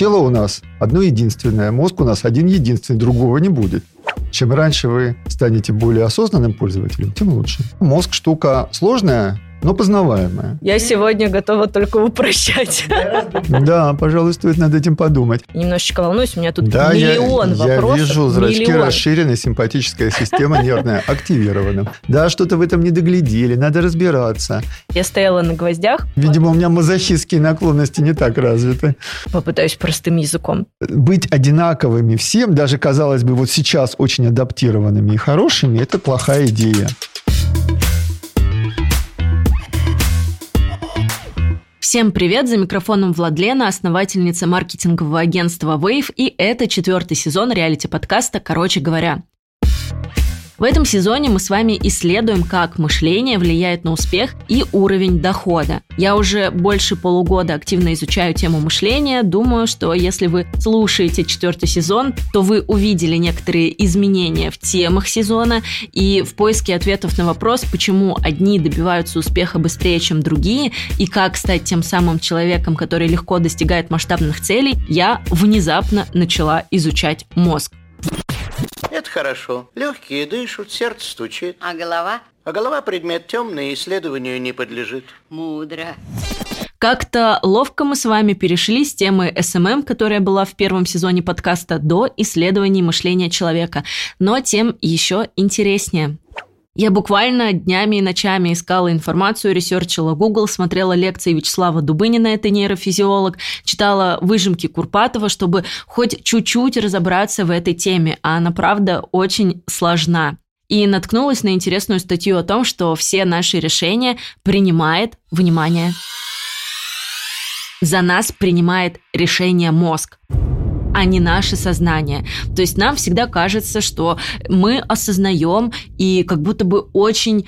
тело у нас одно единственное, мозг у нас один единственный, другого не будет. Чем раньше вы станете более осознанным пользователем, тем лучше. Мозг штука сложная, но познаваемая. Я сегодня готова только упрощать. Да, пожалуй, стоит над этим подумать. Немножечко волнуюсь, у меня тут да, миллион я, вопросов. Я вижу, зрачки миллион. расширены, симпатическая система нервная активирована. Да, что-то в этом не доглядели, надо разбираться. Я стояла на гвоздях. Видимо, у меня мазохистские наклонности не так развиты. Попытаюсь простым языком. Быть одинаковыми всем, даже, казалось бы, вот сейчас очень адаптированными и хорошими, это плохая идея. Всем привет! За микрофоном Владлена, основательница маркетингового агентства Wave, и это четвертый сезон реалити-подкаста «Короче говоря». В этом сезоне мы с вами исследуем, как мышление влияет на успех и уровень дохода. Я уже больше полугода активно изучаю тему мышления. Думаю, что если вы слушаете четвертый сезон, то вы увидели некоторые изменения в темах сезона и в поиске ответов на вопрос, почему одни добиваются успеха быстрее, чем другие, и как стать тем самым человеком, который легко достигает масштабных целей, я внезапно начала изучать мозг. Это хорошо. Легкие дышат, сердце стучит. А голова? А голова предмет темный, исследованию не подлежит. Мудро. Как-то ловко мы с вами перешли с темы SMM, которая была в первом сезоне подкаста, до исследований мышления человека. Но тем еще интереснее. Я буквально днями и ночами искала информацию, ресерчила Google, смотрела лекции Вячеслава Дубынина, это нейрофизиолог, читала выжимки Курпатова, чтобы хоть чуть-чуть разобраться в этой теме, а она, правда, очень сложна. И наткнулась на интересную статью о том, что все наши решения принимает, внимание, за нас принимает решение мозг а не наше сознание. То есть нам всегда кажется, что мы осознаем и как будто бы очень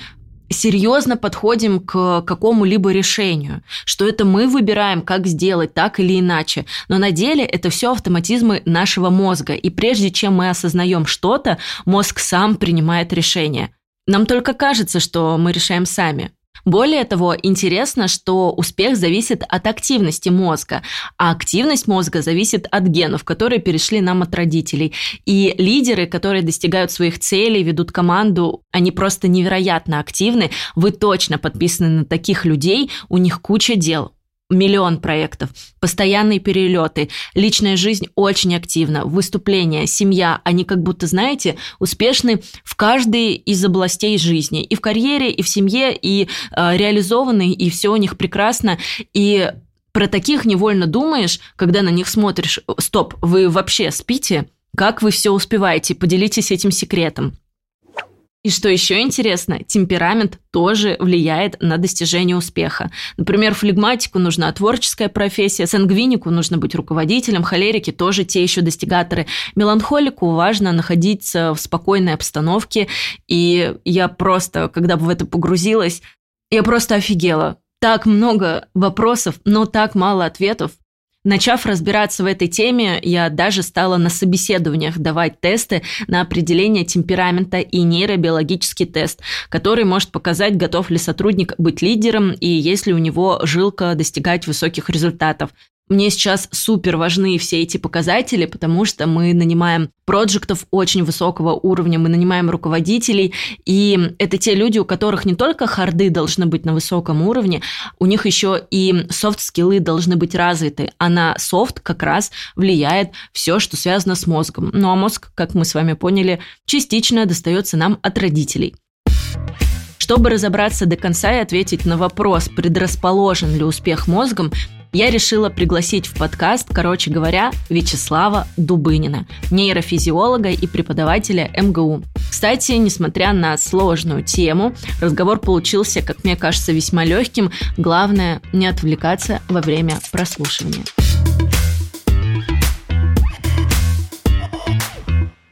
серьезно подходим к какому-либо решению, что это мы выбираем, как сделать так или иначе. Но на деле это все автоматизмы нашего мозга. И прежде чем мы осознаем что-то, мозг сам принимает решение. Нам только кажется, что мы решаем сами. Более того, интересно, что успех зависит от активности мозга, а активность мозга зависит от генов, которые перешли нам от родителей. И лидеры, которые достигают своих целей, ведут команду, они просто невероятно активны. Вы точно подписаны на таких людей, у них куча дел миллион проектов, постоянные перелеты, личная жизнь очень активна, выступления, семья, они как будто, знаете, успешны в каждой из областей жизни, и в карьере, и в семье, и э, реализованы, и все у них прекрасно, и про таких невольно думаешь, когда на них смотришь, стоп, вы вообще спите? Как вы все успеваете? Поделитесь этим секретом. И что еще интересно, темперамент тоже влияет на достижение успеха. Например, флегматику нужна творческая профессия, сангвинику нужно быть руководителем, холерики тоже те еще достигаторы. Меланхолику важно находиться в спокойной обстановке. И я просто, когда бы в это погрузилась, я просто офигела. Так много вопросов, но так мало ответов. Начав разбираться в этой теме, я даже стала на собеседованиях давать тесты на определение темперамента и нейробиологический тест, который может показать, готов ли сотрудник быть лидером и есть ли у него жилка достигать высоких результатов. Мне сейчас супер важны все эти показатели, потому что мы нанимаем проектов очень высокого уровня, мы нанимаем руководителей, и это те люди, у которых не только харды должны быть на высоком уровне, у них еще и софт-скиллы должны быть развиты, а на софт как раз влияет все, что связано с мозгом. Ну а мозг, как мы с вами поняли, частично достается нам от родителей. Чтобы разобраться до конца и ответить на вопрос, предрасположен ли успех мозгом, я решила пригласить в подкаст, короче говоря, Вячеслава Дубынина, нейрофизиолога и преподавателя МГУ. Кстати, несмотря на сложную тему, разговор получился, как мне кажется, весьма легким. Главное, не отвлекаться во время прослушивания.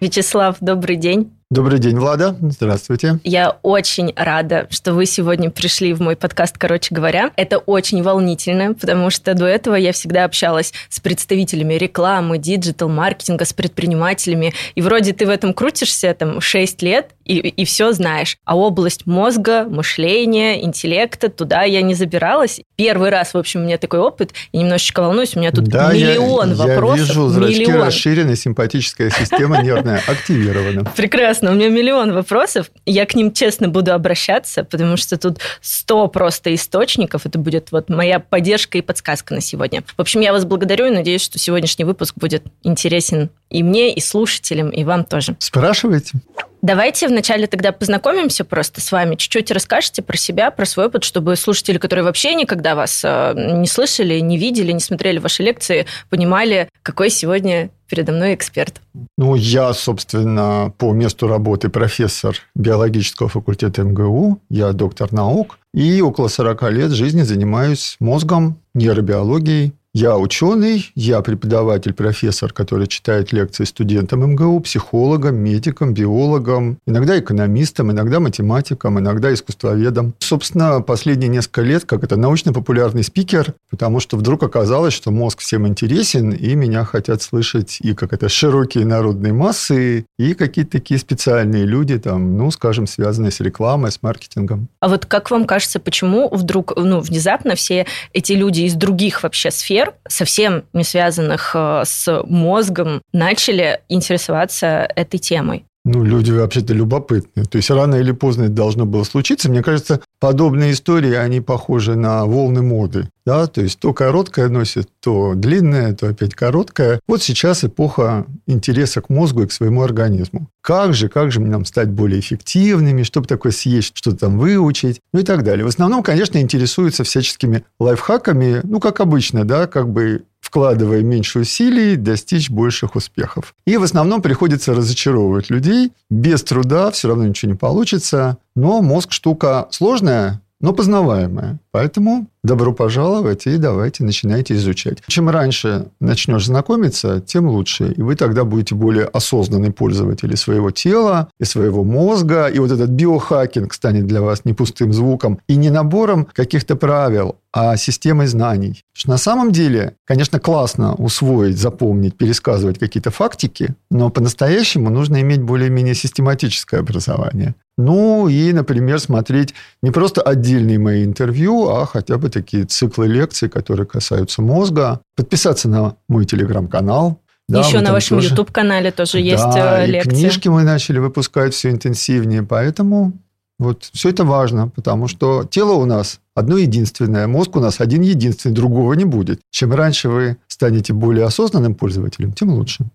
Вячеслав, добрый день. Добрый день, Влада. Здравствуйте. Я очень рада, что вы сегодня пришли в мой подкаст «Короче говоря». Это очень волнительно, потому что до этого я всегда общалась с представителями рекламы, диджитал-маркетинга, с предпринимателями. И вроде ты в этом крутишься там 6 лет, и, и все знаешь. А область мозга, мышления, интеллекта, туда я не забиралась. Первый раз, в общем, у меня такой опыт, и немножечко волнуюсь, у меня тут да, миллион я, вопросов. Я вижу, зрачки миллион. расширены, симпатическая система нервная активирована. Прекрасно, у меня миллион вопросов. Я к ним честно буду обращаться, потому что тут сто просто источников. Это будет вот моя поддержка и подсказка на сегодня. В общем, я вас благодарю и надеюсь, что сегодняшний выпуск будет интересен и мне, и слушателям, и вам тоже. Спрашивайте. Давайте вначале тогда познакомимся просто с вами, чуть-чуть расскажете про себя, про свой опыт, чтобы слушатели, которые вообще никогда вас э, не слышали, не видели, не смотрели ваши лекции, понимали, какой сегодня передо мной эксперт. Ну, я, собственно, по месту работы профессор биологического факультета МГУ, я доктор наук, и около 40 лет жизни занимаюсь мозгом, нейробиологией, я ученый, я преподаватель, профессор, который читает лекции студентам МГУ, психологам, медикам, биологам, иногда экономистам, иногда математикам, иногда искусствоведам. Собственно, последние несколько лет как это научно-популярный спикер, потому что вдруг оказалось, что мозг всем интересен, и меня хотят слышать и как это широкие народные массы, и какие-то такие специальные люди, там, ну, скажем, связанные с рекламой, с маркетингом. А вот как вам кажется, почему вдруг, ну, внезапно все эти люди из других вообще сфер сфер, совсем не связанных э, с мозгом, начали интересоваться этой темой. Ну, люди вообще-то любопытные. То есть рано или поздно это должно было случиться. Мне кажется, подобные истории, они похожи на волны моды. Да? То есть то короткое носит, то длинное, то опять короткое. Вот сейчас эпоха интереса к мозгу и к своему организму. Как же, как же нам стать более эффективными, чтобы такое съесть, что-то там выучить, ну и так далее. В основном, конечно, интересуются всяческими лайфхаками, ну, как обычно, да, как бы вкладывая меньше усилий, достичь больших успехов. И в основном приходится разочаровывать людей. Без труда все равно ничего не получится. Но мозг штука сложная, но познаваемая. Поэтому добро пожаловать и давайте начинайте изучать. Чем раньше начнешь знакомиться, тем лучше. И вы тогда будете более осознанный пользователь своего тела, и своего мозга. И вот этот биохакинг станет для вас не пустым звуком и не набором каких-то правил, а системой знаний. На самом деле, конечно, классно усвоить, запомнить, пересказывать какие-то фактики, но по-настоящему нужно иметь более-менее систематическое образование. Ну и, например, смотреть не просто отдельные мои интервью, а хотя бы такие циклы лекций, которые касаются мозга. Подписаться на мой телеграм-канал. Да, Еще на вашем тоже... YouTube-канале тоже да, есть э, лекции. книжки мы начали выпускать все интенсивнее, поэтому вот все это важно, потому что тело у нас одно единственное, мозг у нас один единственный, другого не будет. Чем раньше вы станете более осознанным пользователем, тем лучше.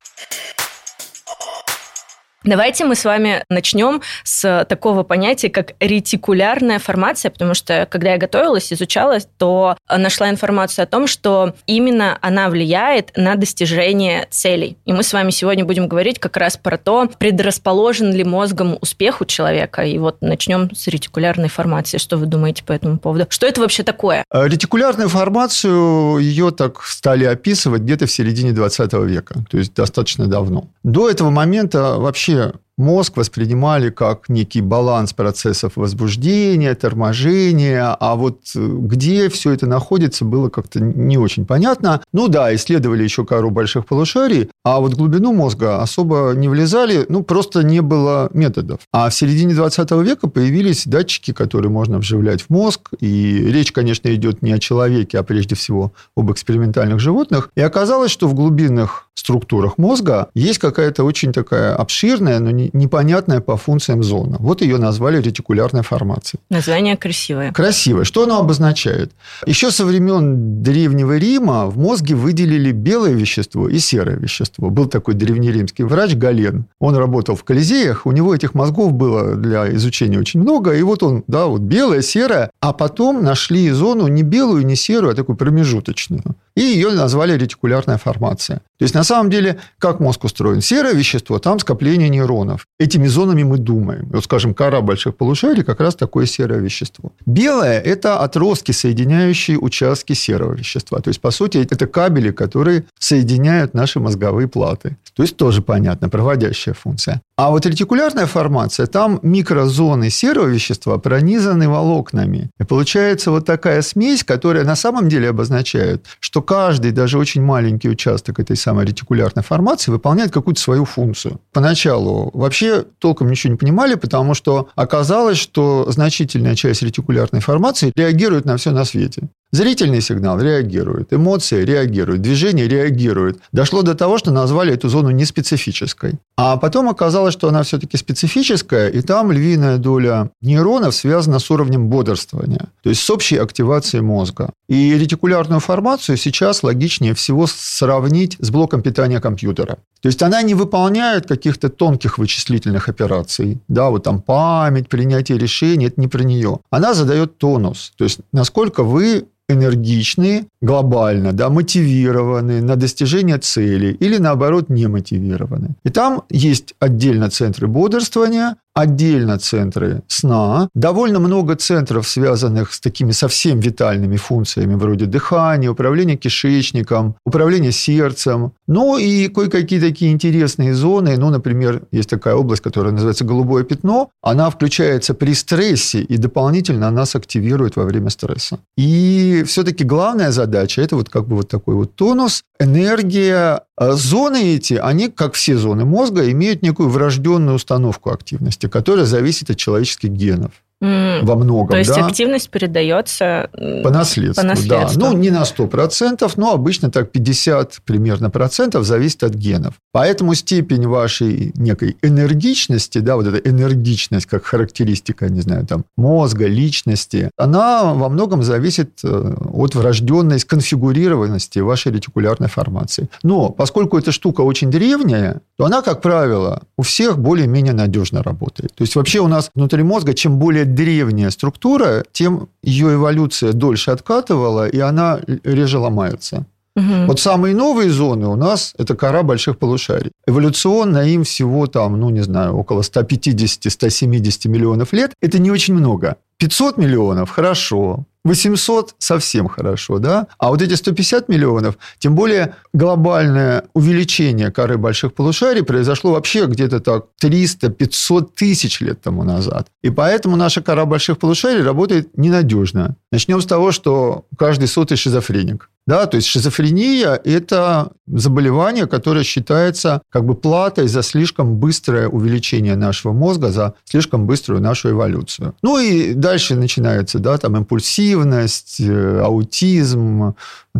Давайте мы с вами начнем с такого понятия, как ретикулярная формация, потому что, когда я готовилась, изучала, то нашла информацию о том, что именно она влияет на достижение целей. И мы с вами сегодня будем говорить как раз про то, предрасположен ли мозгом успех у человека. И вот начнем с ретикулярной формации. Что вы думаете по этому поводу? Что это вообще такое? А ретикулярную формацию, ее так стали описывать где-то в середине 20 века, то есть достаточно давно. До этого момента вообще Россия мозг воспринимали как некий баланс процессов возбуждения, торможения, а вот э, где все это находится, было как-то не очень понятно. Ну да, исследовали еще кору больших полушарий, а вот глубину мозга особо не влезали, ну просто не было методов. А в середине 20 века появились датчики, которые можно вживлять в мозг, и речь, конечно, идет не о человеке, а прежде всего об экспериментальных животных. И оказалось, что в глубинных структурах мозга есть какая-то очень такая обширная, но непонятная по функциям зона. Вот ее назвали ретикулярной формацией. Название красивое. Красивое. Что оно обозначает? Еще со времен Древнего Рима в мозге выделили белое вещество и серое вещество. Был такой древнеримский врач Гален. Он работал в Колизеях, у него этих мозгов было для изучения очень много, и вот он, да, вот белое, серое, а потом нашли зону не белую, не серую, а такую промежуточную и ее назвали ретикулярная формация. То есть, на самом деле, как мозг устроен? Серое вещество, там скопление нейронов. Этими зонами мы думаем. Вот, скажем, кора больших полушарий как раз такое серое вещество. Белое – это отростки, соединяющие участки серого вещества. То есть, по сути, это кабели, которые соединяют наши мозговые платы. То есть, тоже понятно, проводящая функция. А вот ретикулярная формация, там микрозоны серого вещества пронизаны волокнами. И получается вот такая смесь, которая на самом деле обозначает, что каждый, даже очень маленький участок этой самой ретикулярной формации выполняет какую-то свою функцию. Поначалу вообще толком ничего не понимали, потому что оказалось, что значительная часть ретикулярной формации реагирует на все на свете. Зрительный сигнал реагирует, эмоции реагируют, движение реагирует. Дошло до того, что назвали эту зону неспецифической. А потом оказалось, что она все-таки специфическая, и там львиная доля нейронов связана с уровнем бодрствования, то есть с общей активацией мозга. И ретикулярную формацию сейчас логичнее всего сравнить с блоком питания компьютера. То есть она не выполняет каких-то тонких вычислительных операций, да, вот там память, принятие решений, это не про нее. Она задает тонус, то есть насколько вы энергичны, глобально, да, мотивированы на достижение цели или, наоборот, не мотивированы. И там есть отдельно центры бодрствования, отдельно центры сна, довольно много центров, связанных с такими совсем витальными функциями, вроде дыхания, управления кишечником, управления сердцем, ну и кое-какие такие интересные зоны, ну, например, есть такая область, которая называется голубое пятно, она включается при стрессе и дополнительно нас активирует во время стресса. И все-таки главная задача – это вот как бы вот такой вот тонус, энергия, а зоны эти, они, как все зоны мозга, имеют некую врожденную установку активности, которая зависит от человеческих генов. Во многом, То есть да? активность передается по наследству, по наследству. Да. Ну, не на 100%, но обычно так 50 примерно процентов зависит от генов. Поэтому степень вашей некой энергичности, да, вот эта энергичность как характеристика, не знаю, там, мозга, личности, она во многом зависит э, от врожденной сконфигурированности вашей ретикулярной формации. Но поскольку эта штука очень древняя, то она, как правило, у всех более-менее надежно работает. То есть вообще у нас внутри мозга, чем более древняя структура, тем ее эволюция дольше откатывала, и она реже ломается. Угу. Вот самые новые зоны у нас – это кора больших полушарий. Эволюционно им всего там, ну, не знаю, около 150-170 миллионов лет. Это не очень много. 500 миллионов – хорошо. 800 совсем хорошо, да? А вот эти 150 миллионов, тем более глобальное увеличение коры больших полушарий произошло вообще где-то так 300-500 тысяч лет тому назад. И поэтому наша кора больших полушарий работает ненадежно. Начнем с того, что каждый сотый шизофреник. Да, то есть шизофрения – это заболевание, которое считается как бы платой за слишком быстрое увеличение нашего мозга, за слишком быструю нашу эволюцию. Ну и дальше начинается, да, там импульсивность, э, аутизм,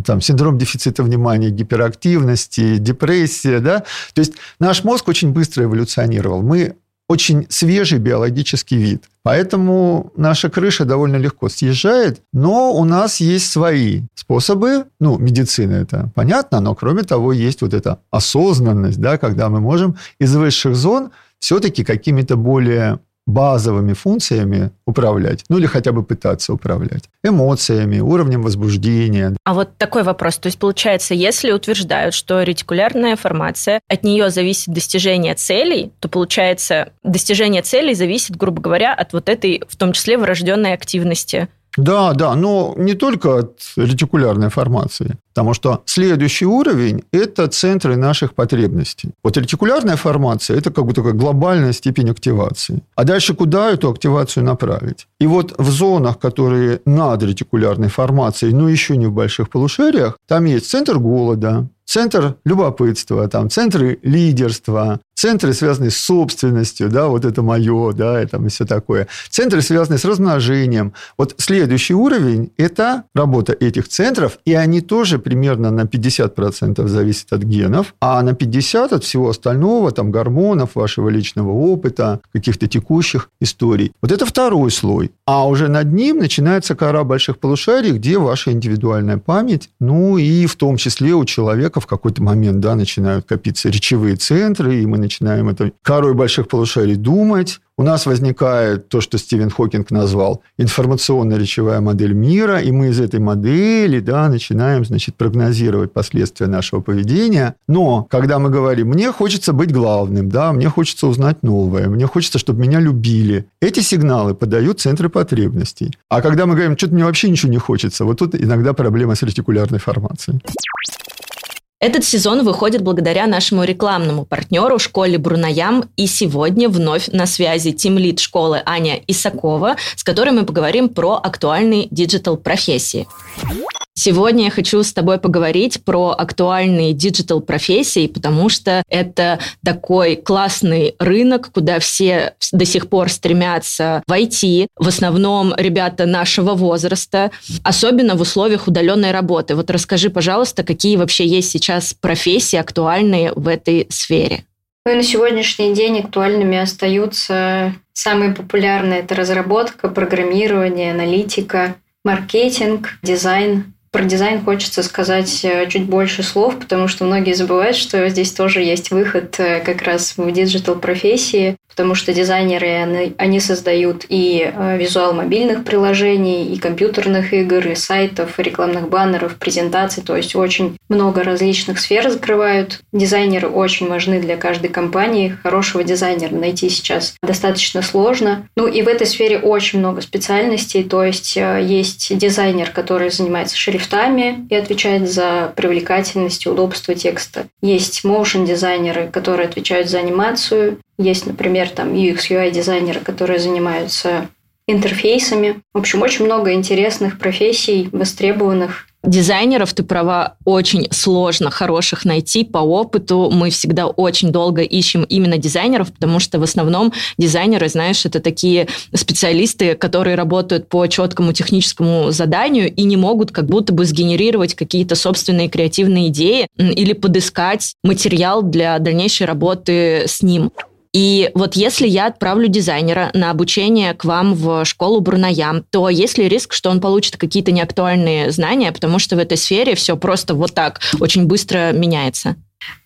там синдром дефицита внимания, гиперактивности, депрессия, да. То есть наш мозг очень быстро эволюционировал. Мы очень свежий биологический вид. Поэтому наша крыша довольно легко съезжает, но у нас есть свои способы, ну, медицина это понятно, но кроме того есть вот эта осознанность, да, когда мы можем из высших зон все-таки какими-то более базовыми функциями управлять, ну или хотя бы пытаться управлять, эмоциями, уровнем возбуждения. А вот такой вопрос, то есть получается, если утверждают, что ретикулярная формация, от нее зависит достижение целей, то получается, достижение целей зависит, грубо говоря, от вот этой, в том числе, врожденной активности да, да, но не только от ретикулярной формации, потому что следующий уровень – это центры наших потребностей. Вот ретикулярная формация – это как бы такая глобальная степень активации. А дальше куда эту активацию направить? И вот в зонах, которые над ретикулярной формацией, но еще не в больших полушариях, там есть центр голода, центр любопытства, там, центры лидерства, центры, связанные с собственностью, да, вот это мое, да, и, там, и все такое. Центры, связанные с размножением. Вот следующий уровень – это работа этих центров, и они тоже примерно на 50% зависят от генов, а на 50% от всего остального, там, гормонов, вашего личного опыта, каких-то текущих историй. Вот это второй слой. А уже над ним начинается кора больших полушарий, где ваша индивидуальная память, ну и в том числе у человека в какой-то момент, да, начинают копиться речевые центры, и мы начинаем это корой больших полушарий думать, у нас возникает то, что Стивен Хокинг назвал информационно-речевая модель мира, и мы из этой модели да, начинаем значит, прогнозировать последствия нашего поведения. Но когда мы говорим, мне хочется быть главным, да, мне хочется узнать новое, мне хочется, чтобы меня любили, эти сигналы подают центры потребностей. А когда мы говорим, что-то мне вообще ничего не хочется, вот тут иногда проблема с ретикулярной формацией. Этот сезон выходит благодаря нашему рекламному партнеру школе Бруноям. И сегодня вновь на связи тимлид школы Аня Исакова, с которой мы поговорим про актуальные digital-профессии. Сегодня я хочу с тобой поговорить про актуальные digital-профессии, потому что это такой классный рынок, куда все до сих пор стремятся войти. В основном ребята нашего возраста, особенно в условиях удаленной работы. Вот расскажи, пожалуйста, какие вообще есть сейчас профессии актуальные в этой сфере? Ну и на сегодняшний день актуальными остаются самые популярные. Это разработка, программирование, аналитика, маркетинг, дизайн, про дизайн хочется сказать э, чуть больше слов, потому что многие забывают, что здесь тоже есть выход э, как раз в digital-профессии, потому что дизайнеры, они создают и э, визуал мобильных приложений, и компьютерных игр, и сайтов, и рекламных баннеров, презентаций, то есть очень много различных сфер закрывают. Дизайнеры очень важны для каждой компании. Хорошего дизайнера найти сейчас достаточно сложно. Ну и в этой сфере очень много специальностей, то есть есть дизайнер, который занимается шрифтом, шрифтами и отвечает за привлекательность и удобство текста. Есть motion дизайнеры, которые отвечают за анимацию. Есть, например, там UX, UI дизайнеры, которые занимаются интерфейсами. В общем, очень много интересных профессий, востребованных Дизайнеров, ты права, очень сложно хороших найти по опыту. Мы всегда очень долго ищем именно дизайнеров, потому что в основном дизайнеры, знаешь, это такие специалисты, которые работают по четкому техническому заданию и не могут как будто бы сгенерировать какие-то собственные креативные идеи или подыскать материал для дальнейшей работы с ним. И вот если я отправлю дизайнера на обучение к вам в школу Бурнаям, то есть ли риск, что он получит какие-то неактуальные знания, потому что в этой сфере все просто вот так очень быстро меняется?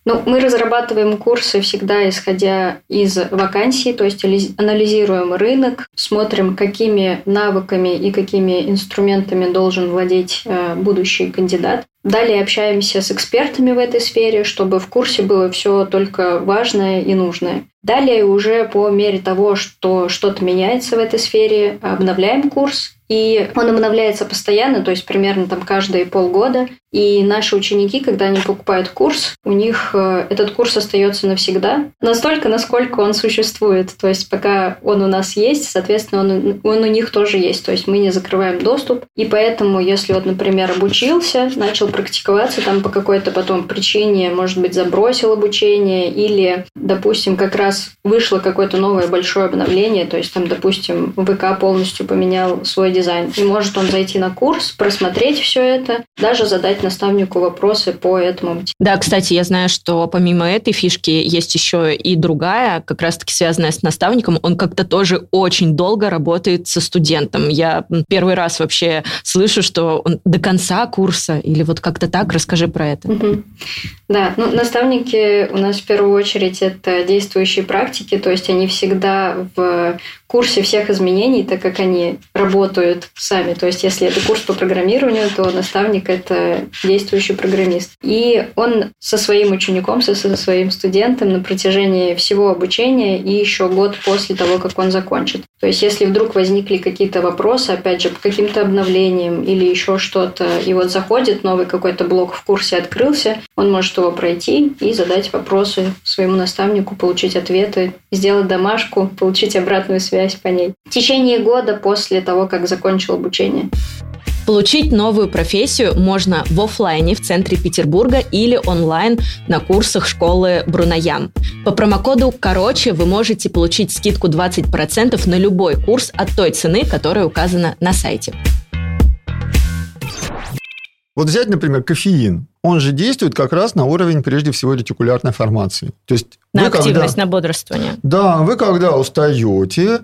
Ну, мы разрабатываем курсы всегда исходя из вакансий, то есть анализируем рынок, смотрим, какими навыками и какими инструментами должен владеть э, будущий кандидат. Далее общаемся с экспертами в этой сфере, чтобы в курсе было все только важное и нужное. Далее уже по мере того, что что-то меняется в этой сфере, обновляем курс и он обновляется постоянно, то есть примерно там каждые полгода. И наши ученики, когда они покупают курс, у них э, этот курс остается навсегда. Настолько, насколько он существует. То есть пока он у нас есть, соответственно, он, он у них тоже есть. То есть мы не закрываем доступ. И поэтому, если вот, например, обучился, начал практиковаться там по какой-то потом причине, может быть, забросил обучение или, допустим, как раз вышло какое-то новое большое обновление, то есть там, допустим, ВК полностью поменял свой дизайн. И может он зайти на курс, просмотреть все это, даже задать наставнику вопросы по этому. Да, кстати, я знаю, что помимо этой фишки есть еще и другая, как раз-таки связанная с наставником. Он как-то тоже очень долго работает со студентом. Я первый раз вообще слышу, что он до конца курса или вот как-то так. Расскажи про это. Угу. Да, ну наставники у нас в первую очередь это действующие практики, то есть они всегда в курсе всех изменений, так как они работают сами. То есть, если это курс по программированию, то наставник – это действующий программист. И он со своим учеником, со, своим студентом на протяжении всего обучения и еще год после того, как он закончит. То есть, если вдруг возникли какие-то вопросы, опять же, по каким-то обновлениям или еще что-то, и вот заходит новый какой-то блок в курсе открылся, он может его пройти и задать вопросы своему наставнику, получить ответы, сделать домашку, получить обратную связь по ней. В течение года после того, как закончил обучение. Получить новую профессию можно в офлайне в центре Петербурга или онлайн на курсах школы Брунаям. По промокоду «Короче» вы можете получить скидку 20% на любой курс от той цены, которая указана на сайте. Вот взять, например, кофеин. Он же действует как раз на уровень, прежде всего, ретикулярной формации. То есть на активность, когда... на бодрствование. Да, вы когда устаете,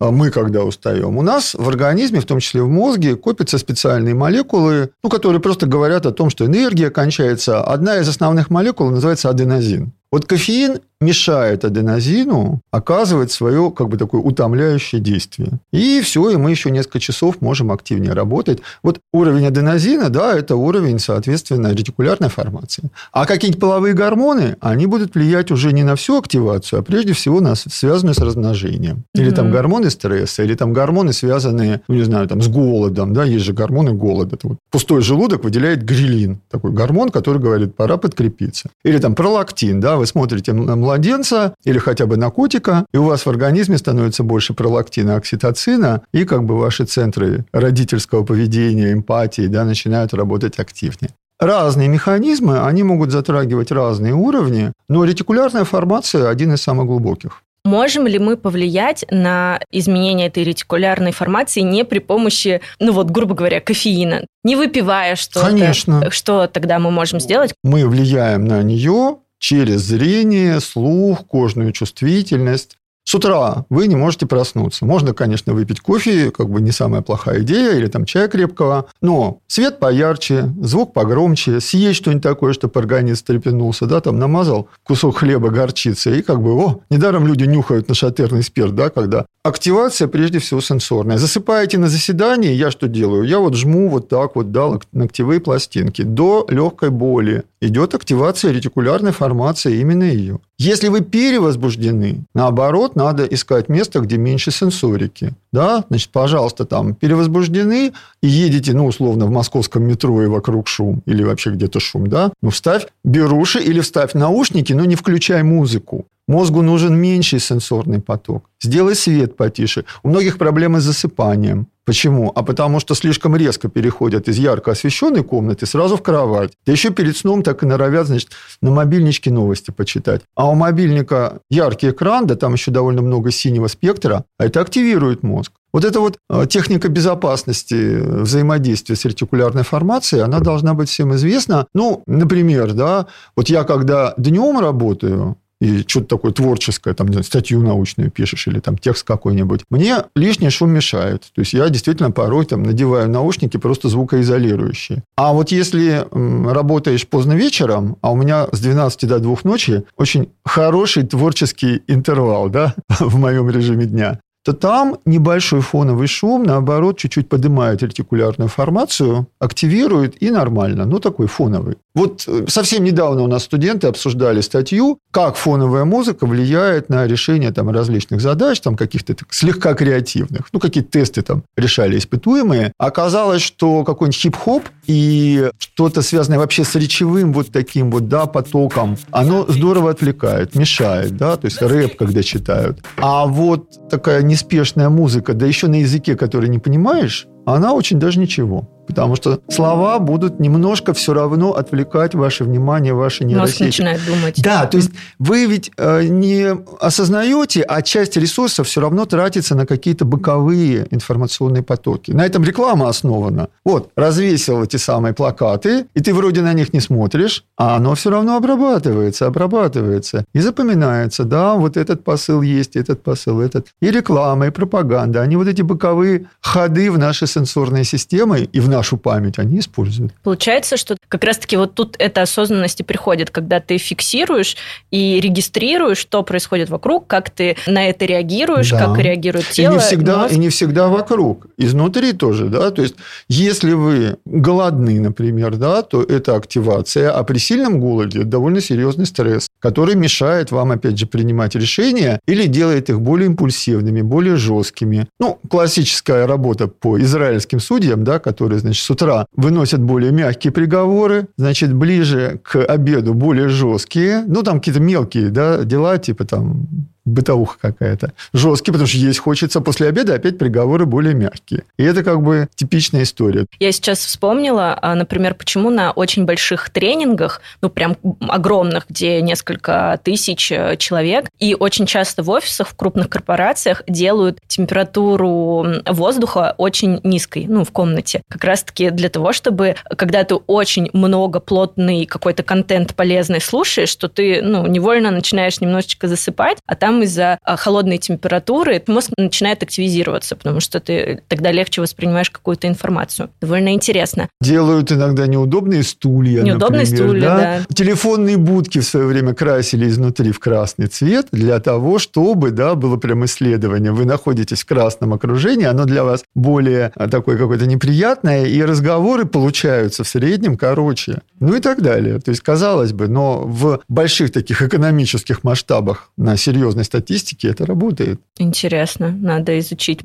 а мы когда устаем, у нас в организме, в том числе в мозге, копятся специальные молекулы, ну, которые просто говорят о том, что энергия кончается. Одна из основных молекул называется аденозин. Вот кофеин мешает аденозину оказывать свое как бы такое утомляющее действие. И все, и мы еще несколько часов можем активнее работать. Вот уровень аденозина, да, это уровень, соответственно, ретикулярной формации. А какие-нибудь половые гормоны, они будут влиять уже не на всю активацию, а прежде всего на связанную с размножением. Или mm-hmm. там гормоны стресса, или там гормоны, связанные, ну, не знаю, там, с голодом, да, есть же гормоны голода. Это вот пустой желудок выделяет грилин, такой гормон, который говорит, пора подкрепиться. Или там пролактин, да, вы смотрите на младенца или хотя бы на котика, и у вас в организме становится больше пролактина, окситоцина, и как бы ваши центры родительского поведения, эмпатии, да, начинают работать активнее. Разные механизмы, они могут затрагивать разные уровни, но ретикулярная формация один из самых глубоких. Можем ли мы повлиять на изменение этой ретикулярной формации не при помощи, ну вот, грубо говоря, кофеина? Не выпивая что-то. Конечно. Что тогда мы можем сделать? Мы влияем на нее через зрение, слух, кожную чувствительность. С утра вы не можете проснуться. Можно, конечно, выпить кофе, как бы не самая плохая идея, или там чая крепкого, но свет поярче, звук погромче, съесть что-нибудь такое, чтобы организм стрепенулся, да, там намазал кусок хлеба горчицы, и как бы, о, недаром люди нюхают нашатерный спирт, да, когда активация прежде всего сенсорная. Засыпаете на заседании, я что делаю? Я вот жму вот так вот, да, ногтевые пластинки до легкой боли. Идет активация ретикулярной формации именно ее. Если вы перевозбуждены, наоборот, надо искать место, где меньше сенсорики. Да, значит, пожалуйста, там перевозбуждены и едете, ну, условно, в московском метро и вокруг шум, или вообще где-то шум, да, ну, вставь беруши или вставь наушники, но не включай музыку. Мозгу нужен меньший сенсорный поток. Сделай свет потише. У многих проблемы с засыпанием. Почему? А потому что слишком резко переходят из ярко освещенной комнаты сразу в кровать. Да еще перед сном так и норовят, значит, на мобильничке новости почитать. А у мобильника яркий экран, да там еще довольно много синего спектра, а это активирует мозг. Вот эта вот э, техника безопасности взаимодействия с ретикулярной формацией, она должна быть всем известна. Ну, например, да, вот я когда днем работаю, и что-то такое творческое, там, знаю, статью научную пишешь или там текст какой-нибудь, мне лишний шум мешает. То есть я действительно порой там надеваю наушники просто звукоизолирующие. А вот если работаешь поздно вечером, а у меня с 12 до 2 ночи очень хороший творческий интервал, да, в моем режиме дня, то там небольшой фоновый шум, наоборот, чуть-чуть поднимает ретикулярную формацию, активирует и нормально. Ну, такой фоновый. Вот э, совсем недавно у нас студенты обсуждали статью, как фоновая музыка влияет на решение там, различных задач, там, каких-то слегка креативных. Ну, какие-то тесты там решали испытуемые. Оказалось, что какой-нибудь хип-хоп и что-то связанное вообще с речевым вот таким вот, да, потоком, оно здорово отвлекает, мешает, да, то есть рэп, когда читают. А вот такая неспешная музыка, да еще на языке, который не понимаешь, она очень даже ничего. Потому что слова будут немножко все равно отвлекать ваше внимание, ваши нейросети. Мозг начинает думать. Да, то есть вы ведь э, не осознаете, а часть ресурсов все равно тратится на какие-то боковые информационные потоки. На этом реклама основана. Вот, развесил эти самые плакаты, и ты вроде на них не смотришь, а оно все равно обрабатывается, обрабатывается. И запоминается, да, вот этот посыл есть, этот посыл, этот. И реклама, и пропаганда. Они вот эти боковые ходы в наши сенсорные системы и в нашу память они используют. Получается, что как раз-таки вот тут эта осознанность и приходит, когда ты фиксируешь и регистрируешь, что происходит вокруг, как ты на это реагируешь, да. как реагирует тело. И не, всегда, мозг. и не всегда вокруг, изнутри тоже, да, то есть если вы голодны, например, да, то это активация, а при сильном голоде довольно серьезный стресс, который мешает вам, опять же, принимать решения или делает их более импульсивными, более жесткими. Ну, классическая работа по израильским судьям, да, которые, значит, с утра выносят более мягкие приговоры, значит, ближе к обеду более жесткие, ну, там какие-то мелкие, да, дела, типа там бытовуха какая-то. Жесткий, потому что есть хочется. После обеда опять приговоры более мягкие. И это как бы типичная история. Я сейчас вспомнила, а, например, почему на очень больших тренингах, ну прям огромных, где несколько тысяч э, человек, и очень часто в офисах, в крупных корпорациях делают температуру воздуха очень низкой, ну, в комнате. Как раз-таки для того, чтобы, когда ты очень много плотный какой-то контент полезный слушаешь, что ты, ну, невольно начинаешь немножечко засыпать, а там там из-за а, холодной температуры мозг начинает активизироваться, потому что ты тогда легче воспринимаешь какую-то информацию. Довольно интересно. Делают иногда неудобные стулья, Неудобные например, стулья, да? да. Телефонные будки в свое время красили изнутри в красный цвет для того, чтобы, да, было прям исследование. Вы находитесь в красном окружении, оно для вас более а, такое какое-то неприятное, и разговоры получаются в среднем короче. Ну и так далее. То есть, казалось бы, но в больших таких экономических масштабах на серьезной статистике это работает. Интересно, надо изучить.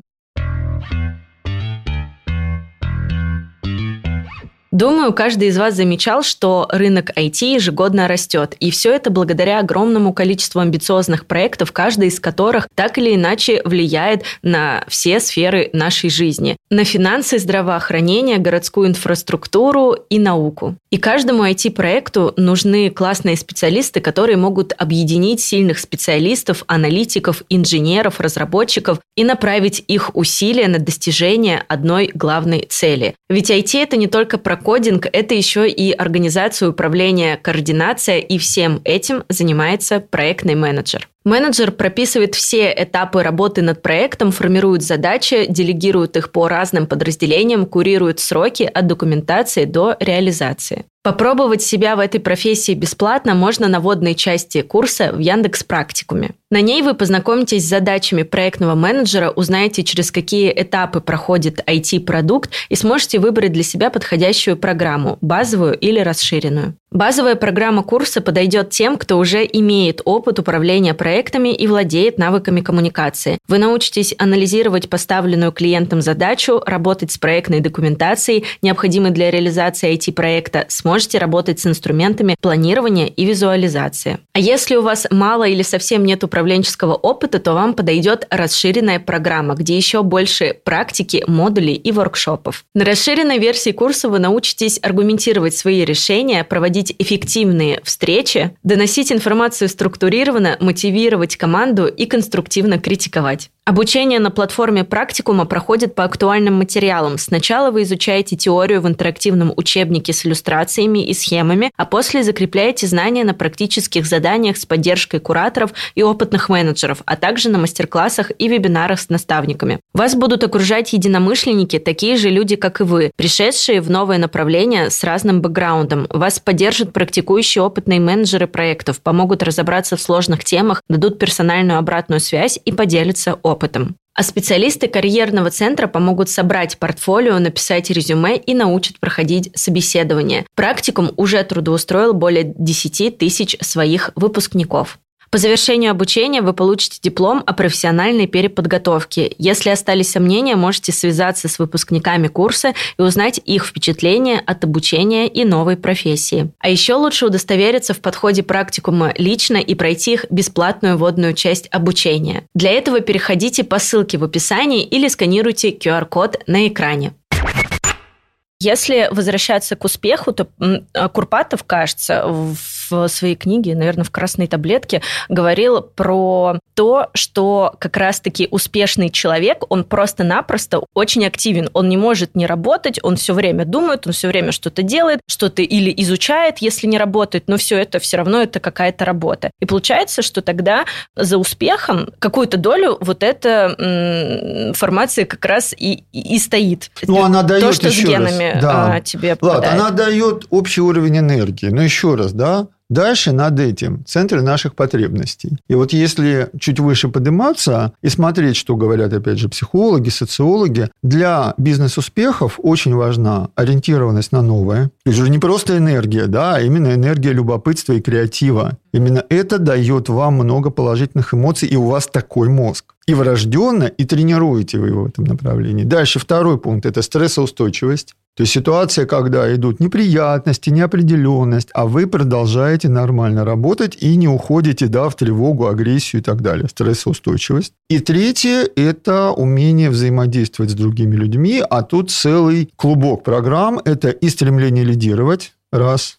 Думаю, каждый из вас замечал, что рынок IT ежегодно растет. И все это благодаря огромному количеству амбициозных проектов, каждый из которых так или иначе влияет на все сферы нашей жизни. На финансы, здравоохранение, городскую инфраструктуру и науку. И каждому IT-проекту нужны классные специалисты, которые могут объединить сильных специалистов, аналитиков, инженеров, разработчиков и направить их усилия на достижение одной главной цели. Ведь IT – это не только про кодинг – это еще и организация управления, координация, и всем этим занимается проектный менеджер. Менеджер прописывает все этапы работы над проектом, формирует задачи, делегирует их по разным подразделениям, курирует сроки от документации до реализации. Попробовать себя в этой профессии бесплатно можно на водной части курса в Яндекс Практикуме. На ней вы познакомитесь с задачами проектного менеджера, узнаете, через какие этапы проходит IT-продукт и сможете выбрать для себя подходящую программу – базовую или расширенную. Базовая программа курса подойдет тем, кто уже имеет опыт управления проектами и владеет навыками коммуникации. Вы научитесь анализировать поставленную клиентам задачу, работать с проектной документацией, необходимой для реализации IT-проекта, сможете работать с инструментами планирования и визуализации. А если у вас мало или совсем нет управленческого опыта, то вам подойдет расширенная программа, где еще больше практики, модулей и воркшопов. На расширенной версии курса вы научитесь аргументировать свои решения, проводить эффективные встречи, доносить информацию структурированно, мотивировать команду и конструктивно критиковать. Обучение на платформе практикума проходит по актуальным материалам. Сначала вы изучаете теорию в интерактивном учебнике с иллюстрациями и схемами, а после закрепляете знания на практических заданиях с поддержкой кураторов и опытных менеджеров, а также на мастер-классах и вебинарах с наставниками. Вас будут окружать единомышленники, такие же люди, как и вы, пришедшие в новое направление с разным бэкграундом. Вас поддержат практикующие опытные менеджеры проектов, помогут разобраться в сложных темах, дадут персональную обратную связь и поделятся опытом опытом. А специалисты карьерного центра помогут собрать портфолио, написать резюме и научат проходить собеседование. Практикум уже трудоустроил более 10 тысяч своих выпускников. По завершению обучения вы получите диплом о профессиональной переподготовке. Если остались сомнения, можете связаться с выпускниками курса и узнать их впечатления от обучения и новой профессии. А еще лучше удостовериться в подходе практикума лично и пройти их бесплатную вводную часть обучения. Для этого переходите по ссылке в описании или сканируйте QR-код на экране. Если возвращаться к успеху, то Курпатов, кажется, в в своей книге, наверное, в «Красной таблетке», говорил про то, что как раз-таки успешный человек, он просто-напросто очень активен. Он не может не работать, он все время думает, он все время что-то делает, что-то или изучает, если не работает, но все это все равно это какая-то работа. И получается, что тогда за успехом какую-то долю вот эта формация как раз и, и стоит. Ну, она дает то, что еще с генами раз. Да. А, тебе Ладно, она дает общий уровень энергии. Но еще раз, да, Дальше над этим центры наших потребностей. И вот если чуть выше подниматься и смотреть, что говорят, опять же, психологи, социологи, для бизнес-успехов очень важна ориентированность на новое. То есть уже не просто энергия, да, а именно энергия любопытства и креатива. Именно это дает вам много положительных эмоций, и у вас такой мозг. И врожденно, и тренируете вы его в этом направлении. Дальше второй пункт – это стрессоустойчивость. То есть ситуация, когда идут неприятности, неопределенность, а вы продолжаете нормально работать и не уходите да, в тревогу, агрессию и так далее. Стрессоустойчивость. И третье – это умение взаимодействовать с другими людьми, а тут целый клубок программ. Это и стремление лидировать, раз,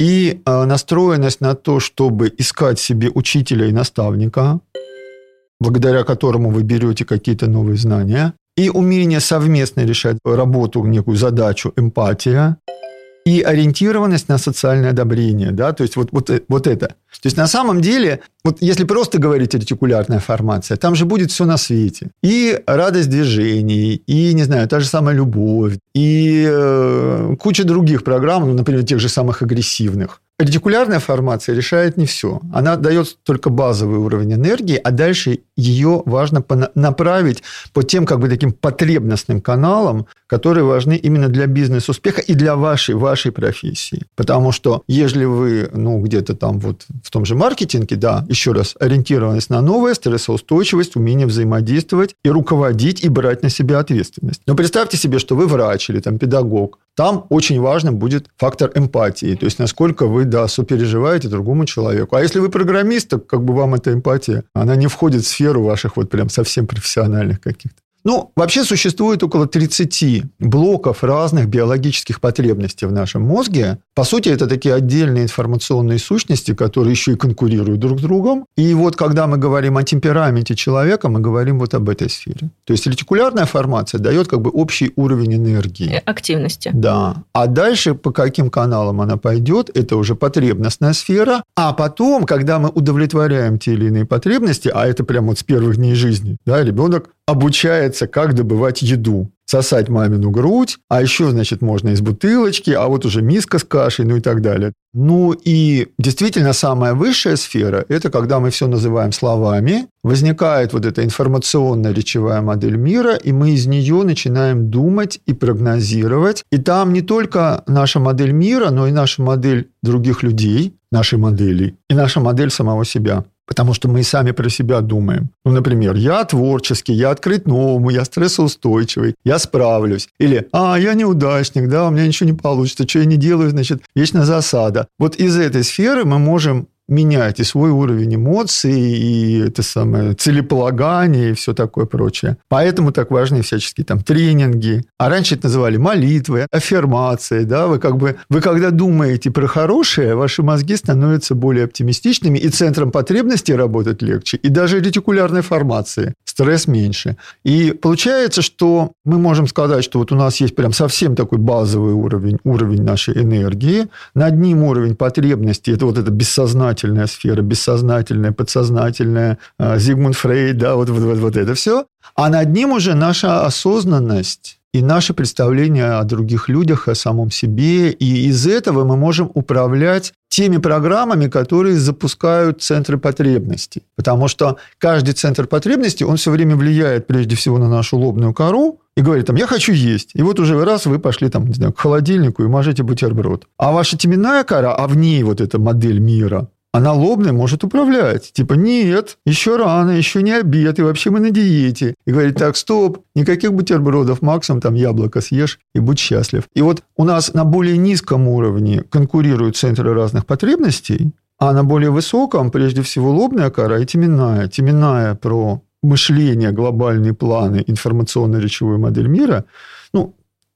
и а, настроенность на то, чтобы искать себе учителя и наставника, благодаря которому вы берете какие-то новые знания, и умение совместно решать работу, некую задачу, эмпатия. И ориентированность на социальное одобрение, да, то есть вот, вот, вот это. То есть на самом деле, вот если просто говорить ретикулярная формация, там же будет все на свете. И радость движений, и, не знаю, та же самая любовь, и э, куча других программ, ну, например, тех же самых агрессивных. Ретикулярная формация решает не все. Она дает только базовый уровень энергии, а дальше ее важно направить по тем как бы таким потребностным каналам, которые важны именно для бизнес-успеха и для вашей, вашей профессии. Потому что если вы, ну, где-то там вот в том же маркетинге, да, еще раз, ориентированность на новое, стрессоустойчивость, умение взаимодействовать и руководить, и брать на себя ответственность. Но представьте себе, что вы врач или там педагог, там очень важным будет фактор эмпатии, то есть насколько вы, да, сопереживаете другому человеку. А если вы программист, то как бы вам эта эмпатия, она не входит в сферу ваших вот прям совсем профессиональных каких-то. Ну, вообще существует около 30 блоков разных биологических потребностей в нашем мозге. По сути, это такие отдельные информационные сущности, которые еще и конкурируют друг с другом. И вот когда мы говорим о темпераменте человека, мы говорим вот об этой сфере. То есть ретикулярная формация дает как бы общий уровень энергии. Э, активности. Да. А дальше по каким каналам она пойдет, это уже потребностная сфера. А потом, когда мы удовлетворяем те или иные потребности, а это прямо вот с первых дней жизни, да, ребенок обучается, как добывать еду. Сосать мамину грудь, а еще, значит, можно из бутылочки, а вот уже миска с кашей, ну и так далее. Ну и действительно самая высшая сфера – это когда мы все называем словами, возникает вот эта информационная речевая модель мира, и мы из нее начинаем думать и прогнозировать. И там не только наша модель мира, но и наша модель других людей, наши модели, и наша модель самого себя. Потому что мы и сами про себя думаем. Ну, например, я творческий, я открыт новому, я стрессоустойчивый, я справлюсь. Или, а, я неудачник, да, у меня ничего не получится, что я не делаю, значит, вечная засада. Вот из этой сферы мы можем менять и свой уровень эмоций, и это самое целеполагание, и все такое прочее. Поэтому так важны всяческие там тренинги. А раньше это называли молитвы, аффирмации, да, вы как бы, вы когда думаете про хорошее, ваши мозги становятся более оптимистичными, и центром потребностей работать легче, и даже ретикулярной формации стресс меньше. И получается, что мы можем сказать, что вот у нас есть прям совсем такой базовый уровень, уровень нашей энергии, над ним уровень потребностей, это вот эта бессознательная сознательная сфера, бессознательная, подсознательная, а, Зигмунд Фрейд, да, вот, вот, вот, вот это все. А над ним уже наша осознанность и наше представление о других людях, о самом себе. И из этого мы можем управлять теми программами, которые запускают центры потребностей. Потому что каждый центр потребностей, он все время влияет прежде всего на нашу лобную кору, и говорит там, я хочу есть. И вот уже раз вы пошли там, не знаю, к холодильнику и мажете бутерброд. А ваша теменная кора, а в ней вот эта модель мира, она лобная может управлять. Типа, нет, еще рано, еще не обед, и вообще мы на диете. И говорит, так, стоп, никаких бутербродов, максимум там яблоко съешь и будь счастлив. И вот у нас на более низком уровне конкурируют центры разных потребностей, а на более высоком, прежде всего, лобная кора и теменная. Теменная про мышление, глобальные планы, информационно-речевую модель мира –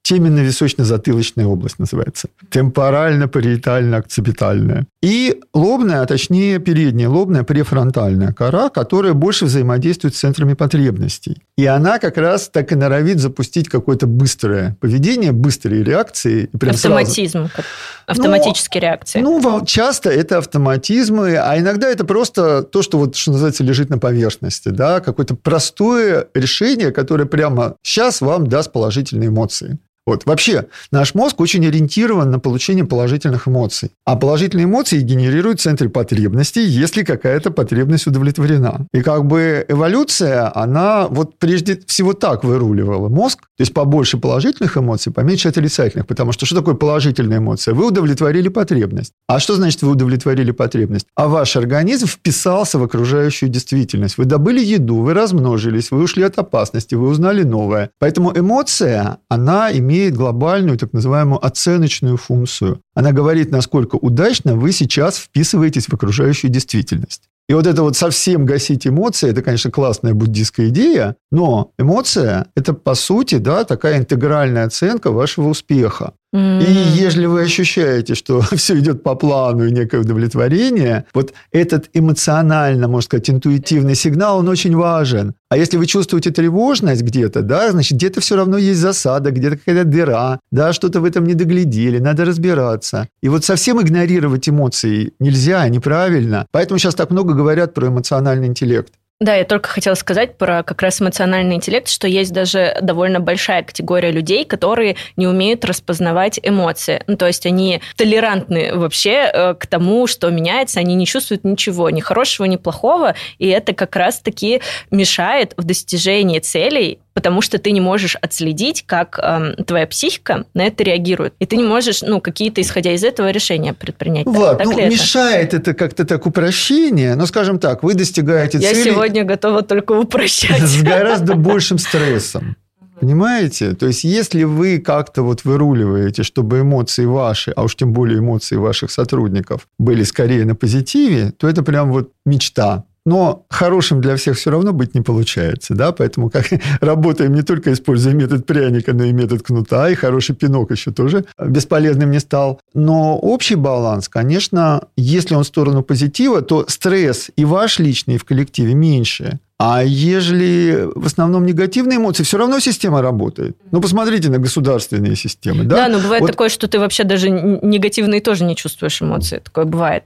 теменно-височно-затылочная область называется. Темпорально-париетально-окципитальная. И лобная, а точнее передняя лобная префронтальная кора, которая больше взаимодействует с центрами потребностей. И она как раз так и норовит запустить какое-то быстрое поведение, быстрые реакции. Прям Автоматизм, сразу. автоматические ну, реакции. Ну, часто это автоматизмы, а иногда это просто то, что вот, что называется, лежит на поверхности. Да? Какое-то простое решение, которое прямо сейчас вам даст положительные эмоции. Вот. Вообще, наш мозг очень ориентирован на получение положительных эмоций. А положительные эмоции генерируют в центре потребностей, если какая-то потребность удовлетворена. И как бы эволюция, она вот прежде всего так выруливала мозг. То есть, побольше положительных эмоций, поменьше отрицательных. Потому что что такое положительная эмоция? Вы удовлетворили потребность. А что значит вы удовлетворили потребность? А ваш организм вписался в окружающую действительность. Вы добыли еду, вы размножились, вы ушли от опасности, вы узнали новое. Поэтому эмоция, она имеет имеет глобальную так называемую оценочную функцию. Она говорит, насколько удачно вы сейчас вписываетесь в окружающую действительность. И вот это вот совсем гасить эмоции, это, конечно, классная буддийская идея, но эмоция – это, по сути, да, такая интегральная оценка вашего успеха. И если вы ощущаете, что все идет по плану и некое удовлетворение, вот этот эмоционально, можно сказать, интуитивный сигнал, он очень важен. А если вы чувствуете тревожность где-то, да, значит, где-то все равно есть засада, где-то какая-то дыра, да, что-то в этом не доглядели, надо разбираться. И вот совсем игнорировать эмоции нельзя, неправильно. Поэтому сейчас так много говорят про эмоциональный интеллект. Да, я только хотела сказать про как раз эмоциональный интеллект, что есть даже довольно большая категория людей, которые не умеют распознавать эмоции. Ну, то есть они толерантны вообще э, к тому, что меняется, они не чувствуют ничего, ни хорошего, ни плохого, и это как раз-таки мешает в достижении целей потому что ты не можешь отследить, как э, твоя психика на это реагирует. И ты не можешь, ну, какие-то, исходя из этого, решения предпринять. Влад, так, ну, это? мешает это как-то так упрощение, но, скажем так, вы достигаете Я цели... Я сегодня готова только упрощать. С гораздо большим стрессом. Понимаете? То есть, если вы как-то вот выруливаете, чтобы эмоции ваши, а уж тем более эмоции ваших сотрудников, были скорее на позитиве, то это прям вот мечта но хорошим для всех все равно быть не получается, да, поэтому как работаем не только используя метод пряника, но и метод кнута, и хороший пинок еще тоже бесполезным не стал. Но общий баланс, конечно, если он в сторону позитива, то стресс и ваш личный, и в коллективе меньше. А ежели в основном негативные эмоции, все равно система работает. Ну, посмотрите на государственные системы. Да, да но бывает вот... такое, что ты вообще даже негативные тоже не чувствуешь эмоции. Такое бывает.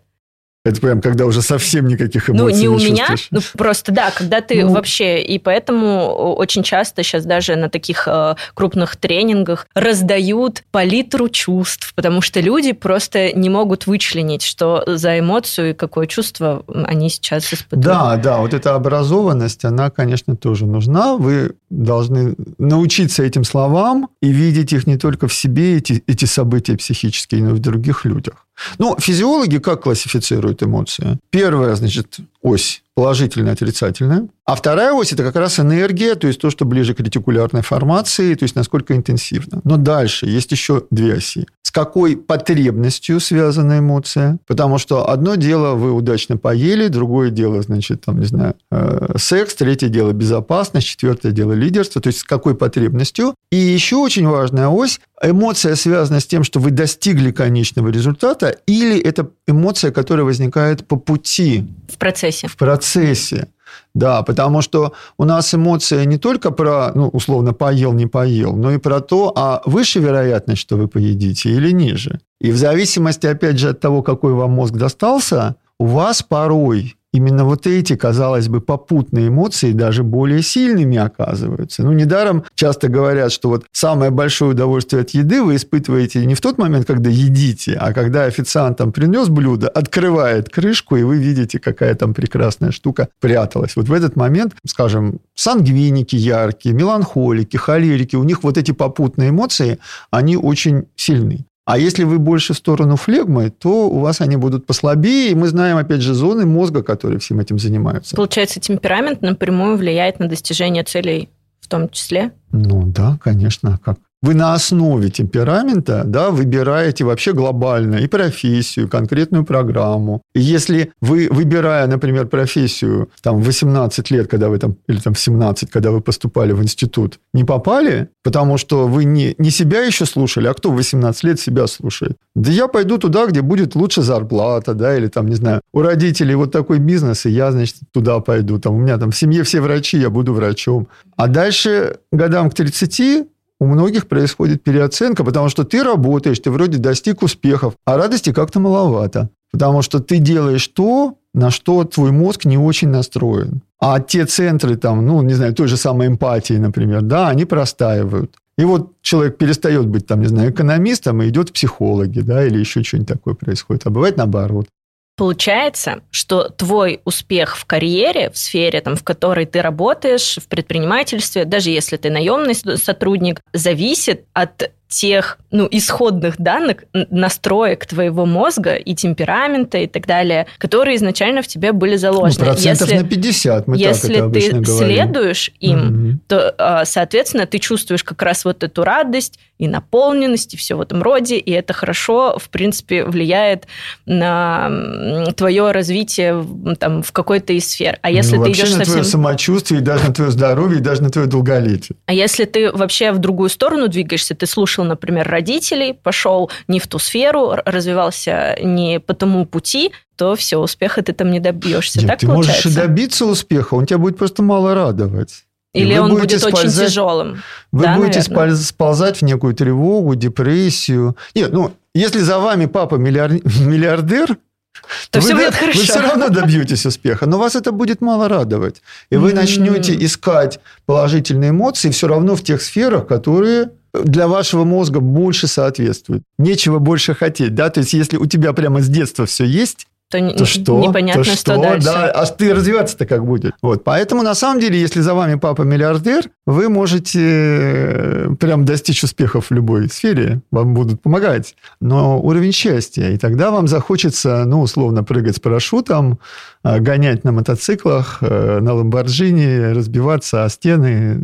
Это прям когда уже совсем никаких эмоций Ну, не, не у меня, ну, просто да, когда ты ну... вообще... И поэтому очень часто сейчас даже на таких э, крупных тренингах раздают палитру чувств, потому что люди просто не могут вычленить, что за эмоцию и какое чувство они сейчас испытывают. Да, да, вот эта образованность, она, конечно, тоже нужна. Вы должны научиться этим словам и видеть их не только в себе, эти, эти события психические, но и в других людях. Ну, физиологи как классифицируют эмоции? Первая, значит, ось положительная, отрицательная. А вторая ось – это как раз энергия, то есть то, что ближе к ретикулярной формации, то есть насколько интенсивно. Но дальше есть еще две оси. С какой потребностью связана эмоция? Потому что одно дело вы удачно поели, другое дело, значит, там, не знаю, э, секс, третье дело безопасность, четвертое дело лидерство, то есть с какой потребностью. И еще очень важная ось – эмоция связана с тем, что вы достигли конечного результата, или это эмоция, которая возникает по пути. В процессе. В процессе. Да, потому что у нас эмоция не только про, ну, условно, поел, не поел, но и про то, а выше вероятность, что вы поедите или ниже. И в зависимости, опять же, от того, какой вам мозг достался, у вас порой именно вот эти, казалось бы, попутные эмоции даже более сильными оказываются. Ну, недаром часто говорят, что вот самое большое удовольствие от еды вы испытываете не в тот момент, когда едите, а когда официант там принес блюдо, открывает крышку, и вы видите, какая там прекрасная штука пряталась. Вот в этот момент, скажем, сангвиники яркие, меланхолики, холерики, у них вот эти попутные эмоции, они очень сильны. А если вы больше в сторону флегмы, то у вас они будут послабее. И мы знаем, опять же, зоны мозга, которые всем этим занимаются. Получается, темперамент напрямую влияет на достижение целей в том числе? Ну да, конечно. Как вы на основе темперамента да, выбираете вообще глобально и профессию, конкретную программу. И если вы, выбирая, например, профессию там, в 18 лет, когда вы там, или там, в 17, когда вы поступали в институт, не попали, потому что вы не, не себя еще слушали, а кто в 18 лет себя слушает? Да я пойду туда, где будет лучше зарплата, да, или там, не знаю, у родителей вот такой бизнес, и я, значит, туда пойду. Там, у меня там в семье все врачи, я буду врачом. А дальше годам к 30 у многих происходит переоценка, потому что ты работаешь, ты вроде достиг успехов, а радости как-то маловато. Потому что ты делаешь то, на что твой мозг не очень настроен. А те центры, там, ну, не знаю, той же самой эмпатии, например, да, они простаивают. И вот человек перестает быть, там, не знаю, экономистом и идет в психологи, да, или еще что-нибудь такое происходит. А бывает наоборот. Получается, что твой успех в карьере, в сфере, там, в которой ты работаешь, в предпринимательстве, даже если ты наемный сотрудник, зависит от тех ну, исходных данных, настроек твоего мозга и темперамента и так далее, которые изначально в тебе были заложены. Ну, процентов если, на 50, мы Если так это ты говорим. следуешь им, mm-hmm. то, а, соответственно, ты чувствуешь как раз вот эту радость и наполненность, и все в этом роде, и это хорошо, в принципе, влияет на твое развитие там, в какой-то из сфер. А если ну, ты идешь на совсем... твое самочувствие, и даже на твое здоровье, и даже на твое долголетие. А если ты вообще в другую сторону двигаешься, ты слушаешь нарушил, например, родителей, пошел не в ту сферу, развивался не по тому пути, то все, успеха ты там не добьешься. Нет, так ты получается? можешь и добиться успеха, он тебя будет просто мало радовать. Или он будет очень сползать- тяжелым. Вы Да, будете наверное. спол- сползать в некую тревогу, депрессию. Нет, ну, если за вами папа миллиар- миллиардер, То вы, да- будет хорошо. вы все равно добьетесь успеха, но вас это будет мало радовать. И вы М. начнете искать положительные эмоции все равно в тех сферах, которые для вашего мозга больше соответствуют. Нечего больше хотеть, да? То есть, если у тебя прямо с детства все есть, То, то что? непонятно, то что, дальше. Да, а ты развиваться-то как будет? Вот, поэтому, на самом деле, если за вами папа миллиардер, вы можете э, прям достичь успехов в любой сфере, вам будут помогать. Но уровень счастья, и тогда вам захочется, ну, условно, прыгать с парашютом, гонять на мотоциклах, э, на ламборджини, разбиваться о стены,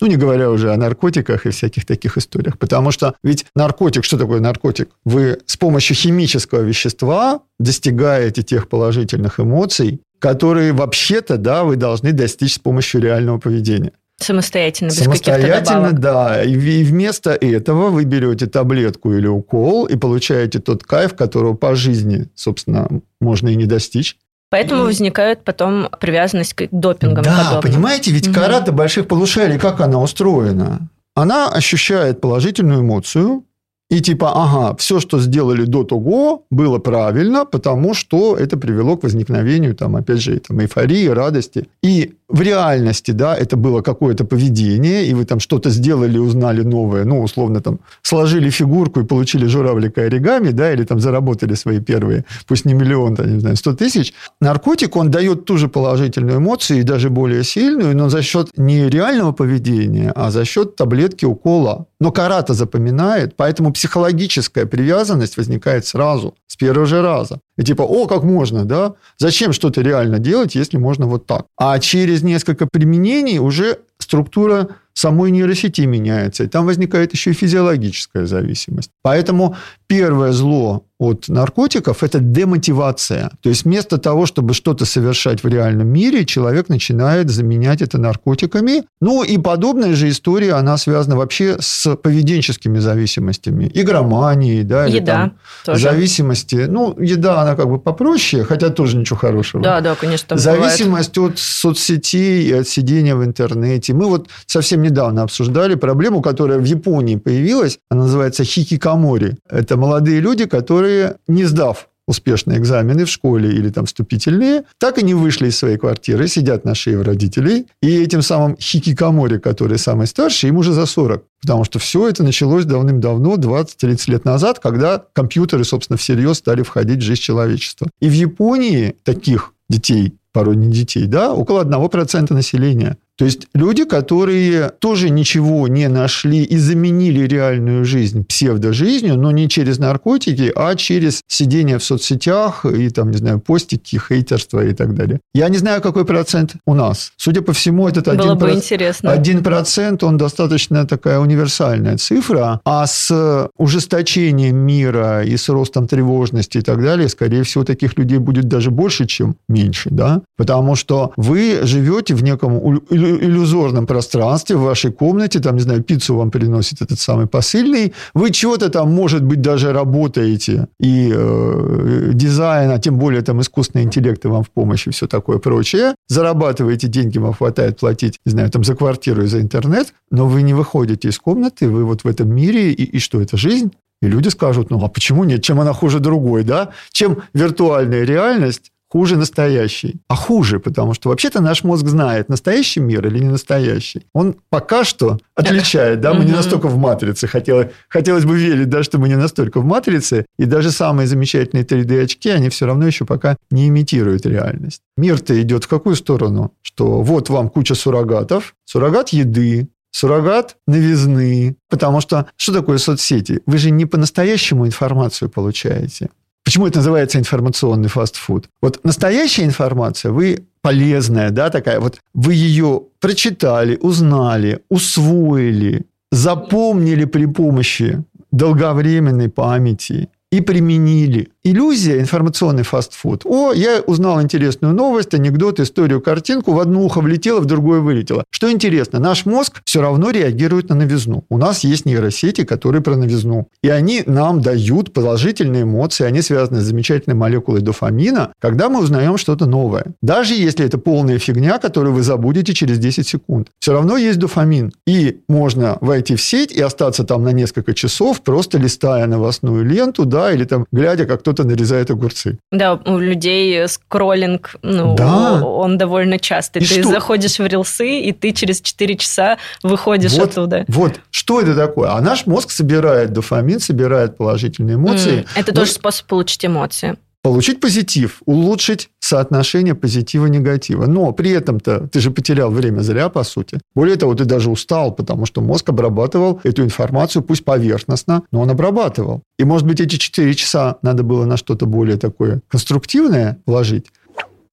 ну, не говоря уже о наркотиках и всяких таких историях. Потому что ведь наркотик, что такое наркотик? Вы с помощью химического вещества достигаете тех положительных эмоций, которые вообще-то, да, вы должны достичь с помощью реального поведения. Самостоятельно, без Самостоятельно, да. И вместо этого вы берете таблетку или укол и получаете тот кайф, которого по жизни, собственно, можно и не достичь. Поэтому возникает потом привязанность к допингам. и Да, понимаете, ведь Мгм. карата больших полушарий, как она устроена? Она ощущает положительную эмоцию, и типа, ага, все, что сделали до того, было правильно, потому что это привело к возникновению, там, опять же, там, эйфории, радости. И в реальности, да, это было какое-то поведение, и вы там что-то сделали, узнали новое, ну, условно, там, сложили фигурку и получили журавлика оригами, да, или там заработали свои первые, пусть не миллион, там, не знаю, 100 тысяч. Наркотик, он дает ту же положительную эмоцию, и даже более сильную, но за счет не реального поведения, а за счет таблетки, укола. Но карата запоминает, поэтому психологическая привязанность возникает сразу, с первого же раза. И типа, о, как можно, да? Зачем что-то реально делать, если можно вот так? А через несколько применений уже структура самой нейросети меняется, и там возникает еще и физиологическая зависимость. Поэтому первое зло от наркотиков – это демотивация. То есть вместо того, чтобы что-то совершать в реальном мире, человек начинает заменять это наркотиками. Ну и подобная же история, она связана вообще с поведенческими зависимостями. Игроманией, да, или Еда там тоже. зависимости. Ну, еда, она как бы попроще, хотя тоже ничего хорошего. Да, да, конечно, там бывает. Зависимость от соцсетей и от сидения в интернете. Мы вот совсем недавно обсуждали проблему, которая в Японии появилась. Она называется хикикамори. Это молодые люди, которые, не сдав успешные экзамены в школе или там вступительные, так и не вышли из своей квартиры, сидят на шее у родителей. И этим самым хикикамори, который самый старший, им уже за 40. Потому что все это началось давным-давно, 20-30 лет назад, когда компьютеры, собственно, всерьез стали входить в жизнь человечества. И в Японии таких детей, порой не детей, да, около 1% населения. То есть люди, которые тоже ничего не нашли и заменили реальную жизнь псевдожизнью, но не через наркотики, а через сидение в соцсетях и там, не знаю, постики, хейтерство и так далее. Я не знаю, какой процент у нас. Судя по всему, этот один Было бы проц- интересно. один процент, он достаточно такая универсальная цифра, а с ужесточением мира и с ростом тревожности и так далее, скорее всего, таких людей будет даже больше, чем меньше, да? Потому что вы живете в неком иллюзорном пространстве, в вашей комнате, там, не знаю, пиццу вам приносит этот самый посыльный, вы чего-то там, может быть, даже работаете, и э, дизайн, а тем более там искусственный интеллект вам в помощь и все такое прочее, зарабатываете деньги, вам хватает платить, не знаю, там за квартиру и за интернет, но вы не выходите из комнаты, вы вот в этом мире, и, и что, это жизнь? И люди скажут, ну а почему нет, чем она хуже другой, да? Чем виртуальная реальность хуже настоящей. А хуже, потому что вообще-то наш мозг знает, настоящий мир или не настоящий. Он пока что отличает, да, мы не настолько в матрице. Хотелось, хотелось бы верить, да, что мы не настолько в матрице, и даже самые замечательные 3D-очки, они все равно еще пока не имитируют реальность. Мир-то идет в какую сторону? Что вот вам куча суррогатов, суррогат еды, суррогат новизны. Потому что что такое соцсети? Вы же не по-настоящему информацию получаете. Почему это называется информационный фастфуд? Вот настоящая информация, вы полезная, да, такая, вот вы ее прочитали, узнали, усвоили, запомнили при помощи долговременной памяти и применили. Иллюзия, информационный фастфуд. О, я узнал интересную новость, анекдот, историю, картинку, в одно ухо влетело, в другое вылетело. Что интересно, наш мозг все равно реагирует на новизну. У нас есть нейросети, которые про новизну. И они нам дают положительные эмоции, они связаны с замечательной молекулой дофамина, когда мы узнаем что-то новое. Даже если это полная фигня, которую вы забудете через 10 секунд. Все равно есть дофамин. И можно войти в сеть и остаться там на несколько часов, просто листая новостную ленту, да, или там глядя, как кто-то нарезает огурцы. Да, у людей скроллинг, ну, да. он довольно частый. И ты что? заходишь в рилсы, и ты через 4 часа выходишь вот, оттуда. Вот, что это такое? А наш мозг собирает дофамин, собирает положительные эмоции. Mm, это тоже способ получить эмоции получить позитив, улучшить соотношение позитива-негатива. Но при этом-то ты же потерял время зря, по сути. Более того, ты даже устал, потому что мозг обрабатывал эту информацию, пусть поверхностно, но он обрабатывал. И, может быть, эти 4 часа надо было на что-то более такое конструктивное вложить.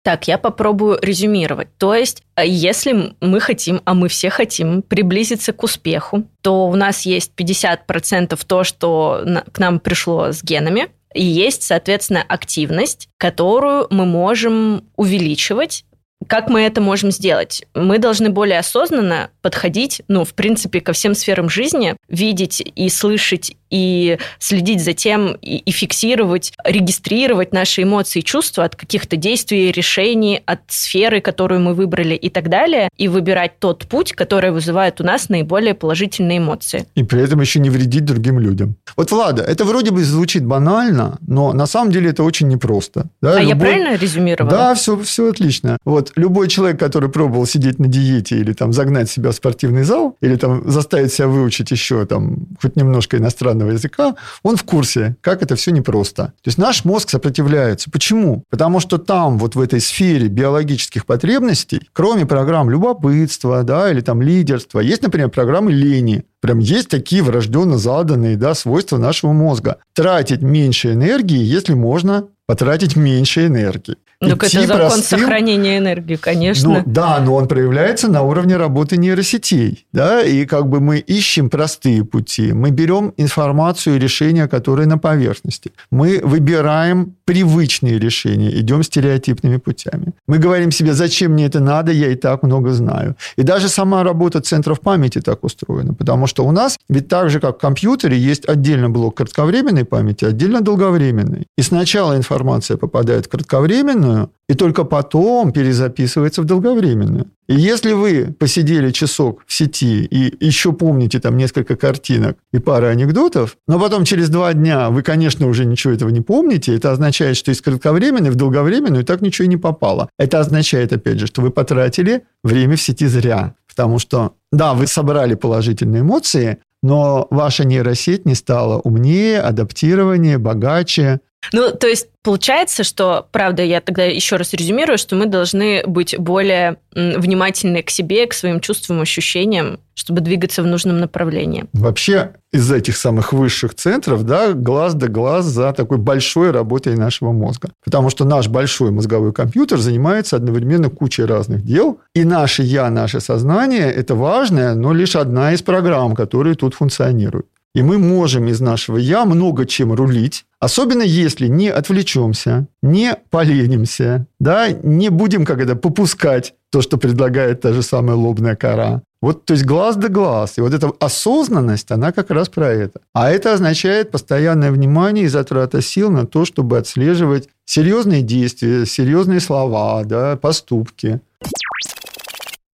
Так, я попробую резюмировать. То есть, э, если мы хотим, а мы все хотим приблизиться к успеху, то у нас есть 50% то, что к нам пришло с генами, и есть, соответственно, активность, которую мы можем увеличивать как мы это можем сделать? Мы должны более осознанно подходить, ну, в принципе, ко всем сферам жизни, видеть и слышать и следить за тем, и, и фиксировать, регистрировать наши эмоции и чувства от каких-то действий, решений, от сферы, которую мы выбрали и так далее, и выбирать тот путь, который вызывает у нас наиболее положительные эмоции. И при этом еще не вредить другим людям. Вот, Влада, это вроде бы звучит банально, но на самом деле это очень непросто. Да? А Любой... я правильно резюмировала? Да, все, все отлично. Вот любой человек, который пробовал сидеть на диете или там загнать себя в спортивный зал, или там заставить себя выучить еще там хоть немножко иностранного языка, он в курсе, как это все непросто. То есть наш мозг сопротивляется. Почему? Потому что там, вот в этой сфере биологических потребностей, кроме программ любопытства, да, или там лидерства, есть, например, программы лени. Прям есть такие врожденно заданные да, свойства нашего мозга. Тратить меньше энергии, если можно потратить меньше энергии. Ну, это закон простым... сохранения энергии, конечно. Ну, да, но он проявляется на уровне работы нейросетей. Да? И как бы мы ищем простые пути. Мы берем информацию и решения, которые на поверхности. Мы выбираем привычные решения, идем стереотипными путями. Мы говорим себе, зачем мне это надо, я и так много знаю. И даже сама работа центров памяти так устроена, потому что у нас ведь так же, как в компьютере, есть отдельно блок кратковременной памяти, отдельно долговременной. И сначала информация попадает в кратковременную, и только потом перезаписывается в долговременную. И если вы посидели часок в сети и еще помните там несколько картинок и пару анекдотов, но потом через два дня вы, конечно, уже ничего этого не помните, это означает, что из кратковременной в долговременную так ничего и не попало. Это означает, опять же, что вы потратили время в сети зря. Потому что, да, вы собрали положительные эмоции, но ваша нейросеть не стала умнее, адаптированнее, богаче, ну, то есть получается, что, правда, я тогда еще раз резюмирую, что мы должны быть более внимательны к себе, к своим чувствам, ощущениям, чтобы двигаться в нужном направлении. Вообще из этих самых высших центров, да, глаз да глаз за такой большой работой нашего мозга. Потому что наш большой мозговой компьютер занимается одновременно кучей разных дел, и наше «я», наше сознание – это важная, но лишь одна из программ, которые тут функционируют. И мы можем из нашего «я» много чем рулить, особенно если не отвлечемся, не поленимся, да, не будем как это попускать то, что предлагает та же самая лобная кора. Вот, то есть глаз да глаз. И вот эта осознанность, она как раз про это. А это означает постоянное внимание и затрата сил на то, чтобы отслеживать серьезные действия, серьезные слова, да, поступки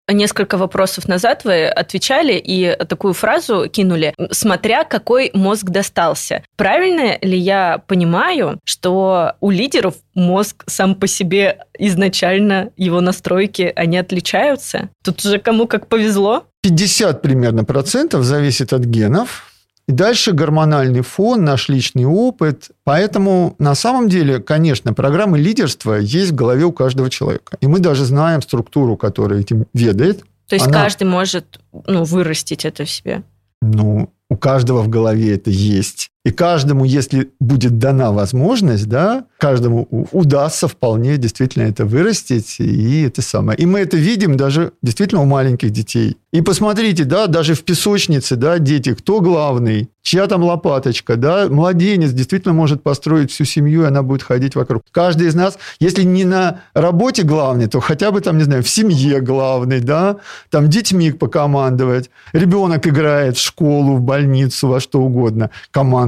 несколько вопросов назад вы отвечали и такую фразу кинули, смотря какой мозг достался. Правильно ли я понимаю, что у лидеров мозг сам по себе изначально, его настройки, они отличаются? Тут уже кому как повезло? 50 примерно процентов зависит от генов, и дальше гормональный фон, наш личный опыт. Поэтому на самом деле, конечно, программы лидерства есть в голове у каждого человека. И мы даже знаем структуру, которая этим ведает. То есть Она... каждый может ну, вырастить это в себе? Ну, у каждого в голове это есть. И каждому, если будет дана возможность, да, каждому удастся вполне действительно это вырастить, и это самое. И мы это видим даже действительно у маленьких детей. И посмотрите, да, даже в песочнице, да, дети, кто главный? чья там лопаточка, да, младенец действительно может построить всю семью, и она будет ходить вокруг. Каждый из нас, если не на работе главный, то хотя бы там, не знаю, в семье главный, да, там детьми покомандовать. Ребенок играет в школу, в больницу, во что угодно,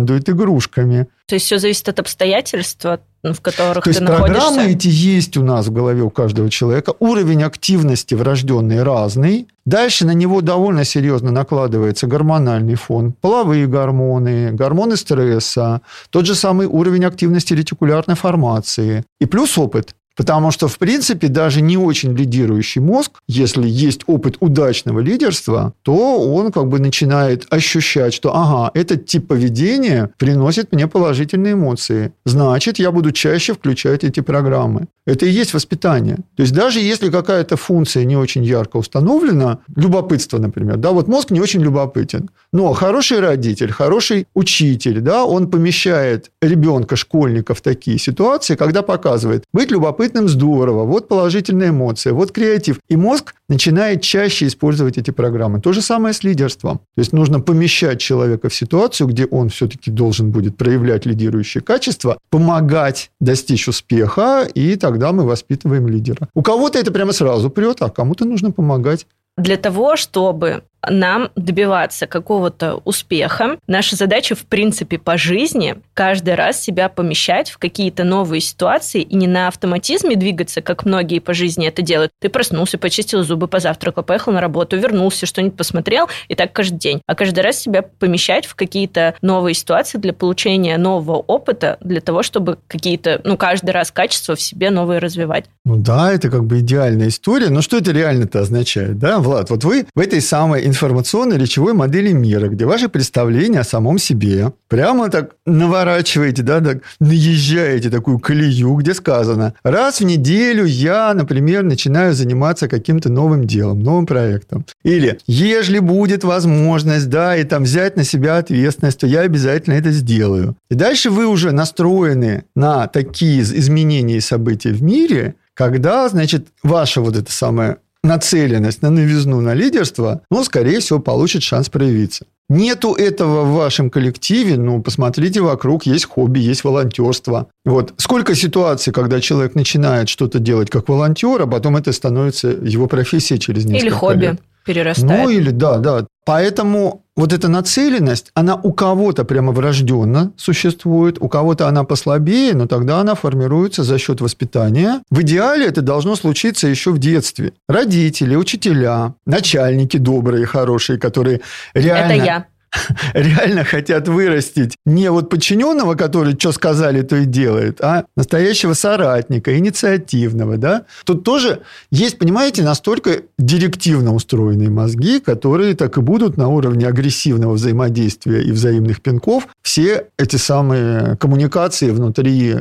командует игрушками. То есть все зависит от обстоятельств, в которых То ты есть находишься. программы эти есть у нас в голове у каждого человека. Уровень активности врожденный разный. Дальше на него довольно серьезно накладывается гормональный фон, половые гормоны, гормоны стресса, тот же самый уровень активности ретикулярной формации и плюс опыт. Потому что, в принципе, даже не очень лидирующий мозг, если есть опыт удачного лидерства, то он как бы начинает ощущать, что, ага, этот тип поведения приносит мне положительные эмоции. Значит, я буду чаще включать эти программы. Это и есть воспитание. То есть, даже если какая-то функция не очень ярко установлена, любопытство, например, да, вот мозг не очень любопытен, но хороший родитель, хороший учитель, да, он помещает ребенка, школьника в такие ситуации, когда показывает, быть любопытным любопытным здорово, вот положительная эмоция, вот креатив. И мозг начинает чаще использовать эти программы. То же самое с лидерством. То есть нужно помещать человека в ситуацию, где он все-таки должен будет проявлять лидирующие качества, помогать достичь успеха, и тогда мы воспитываем лидера. У кого-то это прямо сразу прет, а кому-то нужно помогать. Для того, чтобы нам добиваться какого-то успеха. Наша задача, в принципе, по жизни каждый раз себя помещать в какие-то новые ситуации и не на автоматизме двигаться, как многие по жизни это делают. Ты проснулся, почистил зубы, позавтракал, поехал на работу, вернулся, что-нибудь посмотрел, и так каждый день. А каждый раз себя помещать в какие-то новые ситуации для получения нового опыта, для того, чтобы какие-то, ну, каждый раз качества в себе новые развивать. Ну да, это как бы идеальная история. Но что это реально-то означает, да, Влад? Вот вы в этой самой информационной речевой модели мира, где ваши представления о самом себе прямо так наворачиваете, да, так наезжаете такую колею, где сказано, раз в неделю я, например, начинаю заниматься каким-то новым делом, новым проектом. Или, если будет возможность, да, и там взять на себя ответственность, то я обязательно это сделаю. И дальше вы уже настроены на такие изменения и события в мире, когда, значит, ваша вот эта самая нацеленность на новизну, на лидерство, ну, скорее всего, получит шанс проявиться. Нету этого в вашем коллективе, ну, посмотрите вокруг, есть хобби, есть волонтерство. Вот. Сколько ситуаций, когда человек начинает что-то делать как волонтер, а потом это становится его профессией через несколько Или хобби. лет перерастает. Ну, или да, да. Поэтому вот эта нацеленность, она у кого-то прямо врожденно существует, у кого-то она послабее, но тогда она формируется за счет воспитания. В идеале это должно случиться еще в детстве. Родители, учителя, начальники добрые, хорошие, которые реально... Это я реально хотят вырастить не вот подчиненного, который что сказали, то и делает, а настоящего соратника, инициативного, да. Тут тоже есть, понимаете, настолько директивно устроенные мозги, которые так и будут на уровне агрессивного взаимодействия и взаимных пинков все эти самые коммуникации внутри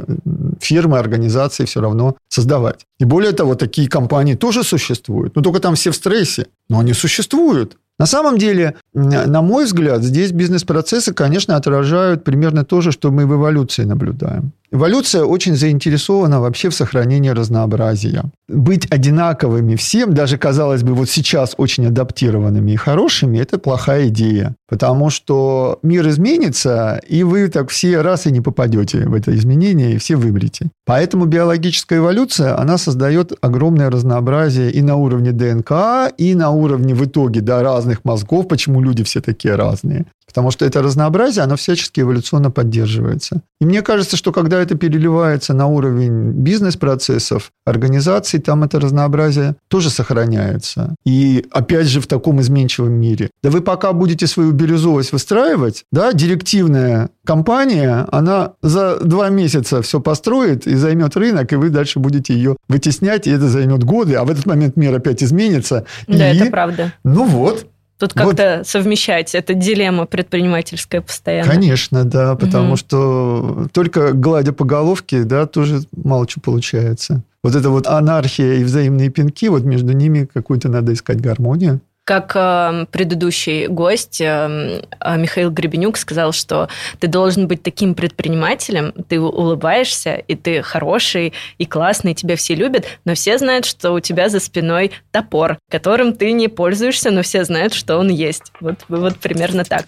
фирмы, организации все равно создавать. И более того, такие компании тоже существуют, но только там все в стрессе, но они существуют. На самом деле, на мой взгляд, здесь бизнес-процессы, конечно, отражают примерно то же, что мы в эволюции наблюдаем. Эволюция очень заинтересована вообще в сохранении разнообразия. Быть одинаковыми всем, даже, казалось бы, вот сейчас очень адаптированными и хорошими, это плохая идея. Потому что мир изменится, и вы так все раз и не попадете в это изменение, и все вымрете. Поэтому биологическая эволюция, она создает огромное разнообразие и на уровне ДНК, и на уровне в итоге да, разных мозгов, почему люди все такие разные. Потому что это разнообразие, оно всячески эволюционно поддерживается. И мне кажется, что когда это переливается на уровень бизнес-процессов, организаций, там это разнообразие тоже сохраняется. И опять же в таком изменчивом мире. Да вы пока будете свою бирюзовость выстраивать, да, директивная компания, она за два месяца все построит и займет рынок, и вы дальше будете ее вытеснять, и это займет годы, а в этот момент мир опять изменится. Да, и... это правда. Ну вот, Тут как-то вот. совмещать, это дилемма предпринимательская постоянно. Конечно, да, потому угу. что только гладя по головке, да, тоже мало чего получается. Вот это вот анархия и взаимные пинки, вот между ними какую-то надо искать гармонию. Как э, предыдущий гость э, Михаил Гребенюк сказал, что ты должен быть таким предпринимателем, ты улыбаешься, и ты хороший, и классный, тебя все любят, но все знают, что у тебя за спиной топор, которым ты не пользуешься, но все знают, что он есть. Вот, вот примерно так.